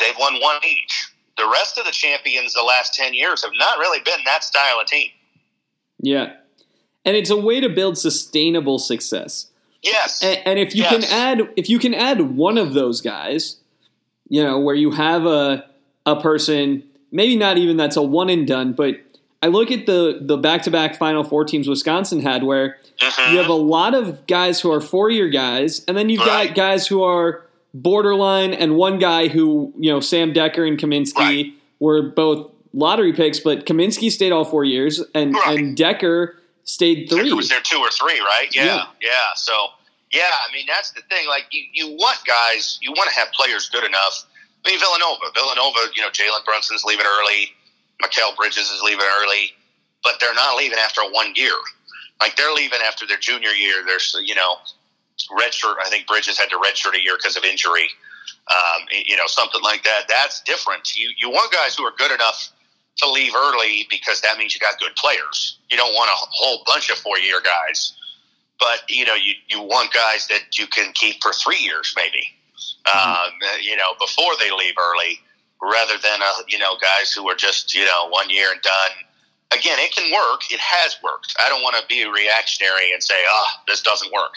Speaker 2: They've won one each. The rest of the champions the last ten years have not really been that style of team.
Speaker 1: Yeah, and it's a way to build sustainable success.
Speaker 2: Yes,
Speaker 1: And, and if you
Speaker 2: Yes.
Speaker 1: can add, if you can add one of those guys, you know, where you have a a person, maybe not even that's a one and done, but I look at the the back to back Final Four teams Wisconsin had, where
Speaker 2: Mhm.
Speaker 1: you have a lot of guys who are four year guys, and then you've
Speaker 2: Right.
Speaker 1: got guys who are borderline, and one guy who you know Sam Dekker and Kaminsky
Speaker 2: Right.
Speaker 1: were both lottery picks, but Kaminsky stayed all four years, and
Speaker 2: Right.
Speaker 1: and Dekker stayed three.
Speaker 2: Dekker was there two or three, right? Yeah,
Speaker 1: Yeah.
Speaker 2: yeah. So, yeah, I mean, that's the thing. Like, you, you want guys, you want to have players good enough. I mean, Villanova, Villanova, you know, Jalen Brunson's leaving early, Mikal Bridges is leaving early, but they're not leaving after one year. Like, they're leaving after their junior year. There's, you know, redshirt. I think Bridges had to redshirt a year because of injury. Um, you know, something like that. That's different. You you want guys who are good enough to leave early because that means you got good players. You don't want a whole bunch of four year guys, but you know you you want guys that you can keep for three years maybe. Um, you know before they leave early, rather than uh, you know guys who are just you know one year and done. Again, it can work. It has worked. I don't want to be reactionary and say, "Ah, this doesn't work."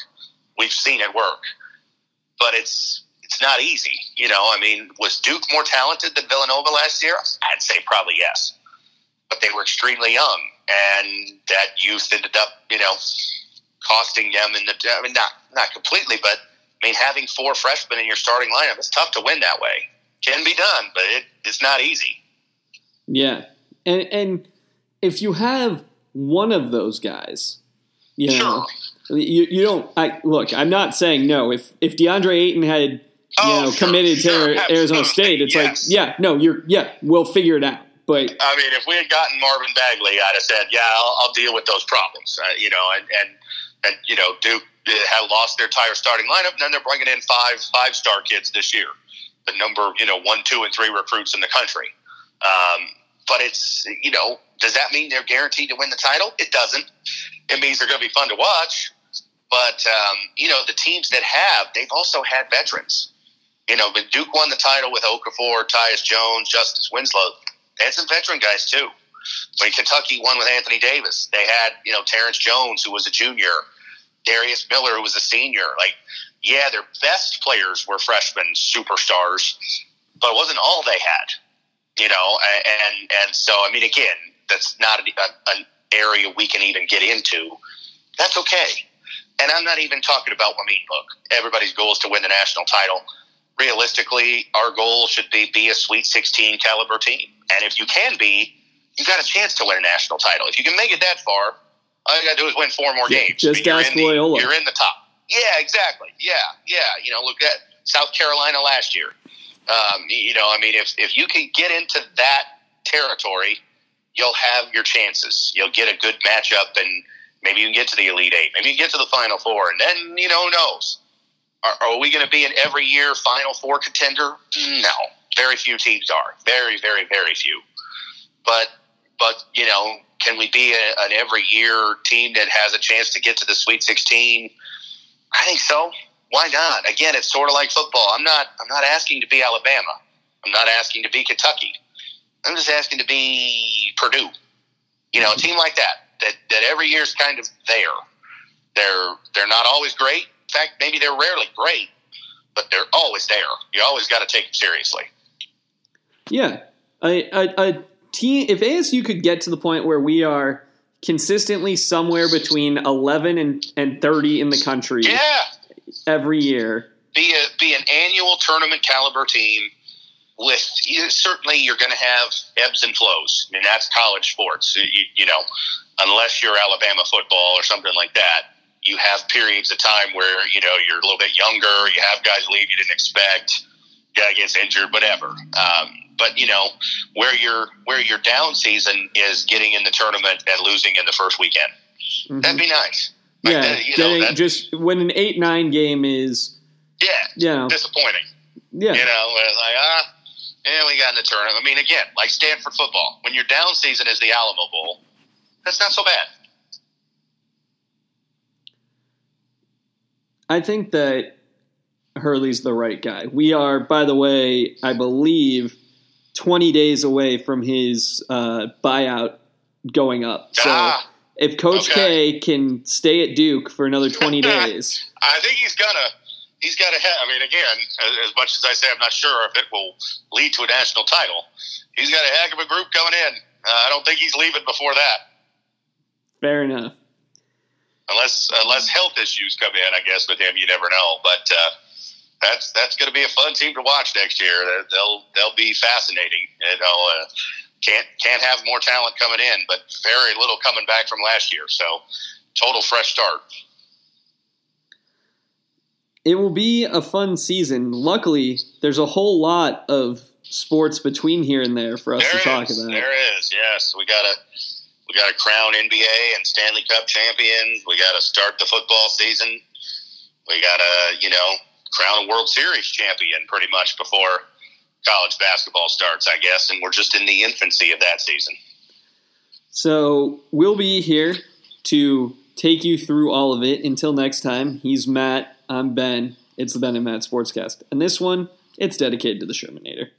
Speaker 2: We've seen it work, but it's it's not easy. You know, I mean, was Duke more talented than Villanova last year? I'd say probably yes, but they were extremely young, and that youth ended up, you know, costing them in the. I mean, not not completely, but I mean, having four freshmen in your starting lineup is tough to win that way. Can be done, but it, it's not easy.
Speaker 1: Yeah, and and if you have one of those guys, you know, you, you don't. I look. I'm not saying no. If if DeAndre Ayton had you
Speaker 2: Oh,
Speaker 1: know committed
Speaker 2: sure,
Speaker 1: to Arizona State, it's
Speaker 2: yes.
Speaker 1: like yeah, no, you're yeah, we'll figure it out. But
Speaker 2: I mean, if we had gotten Marvin Bagley, I'd have said, "Yeah, I'll, I'll deal with those problems." Uh, you know, and and and you know, Duke uh, had lost their entire starting lineup, and then they're bringing in five five star kids this year, the number you know one, two, and three recruits in the country. Um, but it's you know, does that mean they're guaranteed to win the title? It doesn't. It means they're going to be fun to watch. But um, you know, the teams that have, they've also had veterans. You know, but Duke won the title with Okafor, Tyus Jones, Justice Winslow. They had some veteran guys too. When Kentucky won with Anthony Davis, they had you know Terrence Jones, who was a junior, Darius Miller, who was a senior. Like, yeah, their best players were freshmen superstars, but it wasn't all they had. You know, and and so I mean, again, that's not a, an area we can even get into. That's okay. And I'm not even talking about. I mean, look, everybody's goal is to win the national title realistically, our goal should be be a Sweet 16 caliber team. And if you can be, you got a chance to win a national title. If you can make it that far, all you got to do is win four more
Speaker 1: Yeah,
Speaker 2: games.
Speaker 1: just
Speaker 2: you're
Speaker 1: ask
Speaker 2: in the,
Speaker 1: Loyola.
Speaker 2: You're in the top. Yeah, exactly. Yeah, yeah. You know, look at South Carolina last year. Um, you know, I mean, if if you can get into that territory, you'll have your chances. You'll get a good matchup, and maybe you can get to the Elite Eight. Maybe you can get to the Final Four, and then you know, who knows? Are, are we going to be an every year Final Four contender? No, very few teams are. Very, very, very few. But but you know, can we be a, an every year team that has a chance to get to the Sweet 16? I think so. Why not? Again, it's sort of like football. I'm not. I'm not asking to be Alabama. I'm not asking to be Kentucky. I'm just asking to be Purdue. You know, a team like that that that every year is kind of there. They're they're not always great. In fact, maybe they're rarely great, but they're always there. You always got to take them seriously.
Speaker 1: Yeah, a team. If ASU could get to the point where we are consistently somewhere between 11 and, and 30 in the country
Speaker 2: Yeah,
Speaker 1: every year.
Speaker 2: be a be an annual tournament caliber team. With you, certainly, you're going to have ebbs and flows. I mean, that's college sports. You, you know, unless you're Alabama football or something like that, you have periods of time where you know you're a little bit younger. You have guys leave you didn't expect. Guy gets injured, whatever. Um, but you know where your where your down season is getting in the tournament and losing in the first weekend.
Speaker 1: Mhm.
Speaker 2: That'd be nice. Like,
Speaker 1: Yeah,
Speaker 2: uh, you know, that-
Speaker 1: just when an 8 9 game is,
Speaker 2: yeah,
Speaker 1: you know,
Speaker 2: disappointing.
Speaker 1: yeah.
Speaker 2: You know, it's like, ah, yeah, we got in the tournament. I mean, again, like Stanford football, when your down season is the Alamo Bowl, that's not so bad.
Speaker 1: I think that Hurley's the right guy. We are, by the way, I believe, 20 days away from his uh, buyout going up. So
Speaker 2: ah,
Speaker 1: if Coach
Speaker 2: okay.
Speaker 1: K can stay at Duke for another 20 days,
Speaker 2: I think he's gonna. He's got to have. I mean, again, as, as much as I say, I'm not sure if it will lead to a national title. He's got a heck of a group coming in. Uh, I don't think he's leaving before that,
Speaker 1: fair enough.
Speaker 2: Unless unless health issues come in. I guess with him, you never know. But uh, that's that's going to be a fun team to watch next year. They'll they'll, be fascinating. You know, uh, can't can't have more talent coming in, but very little coming back from last year. So total fresh start.
Speaker 1: It will be a fun season. Luckily, there's a whole lot of sports between here and there for us
Speaker 2: There
Speaker 1: to talk about.
Speaker 2: There is. Yes, we got to we got to crown NBA and Stanley Cup champions. We got to start the football season. We got to you know crown a World Series champion pretty much before college basketball starts, I guess. And we're just in the infancy of that season.
Speaker 1: So we'll be here to take you through all of it. Until next time, he's Matt. I'm Ben. It's the Ben and Matt Sportscast. And this one, it's dedicated to the Shermanator.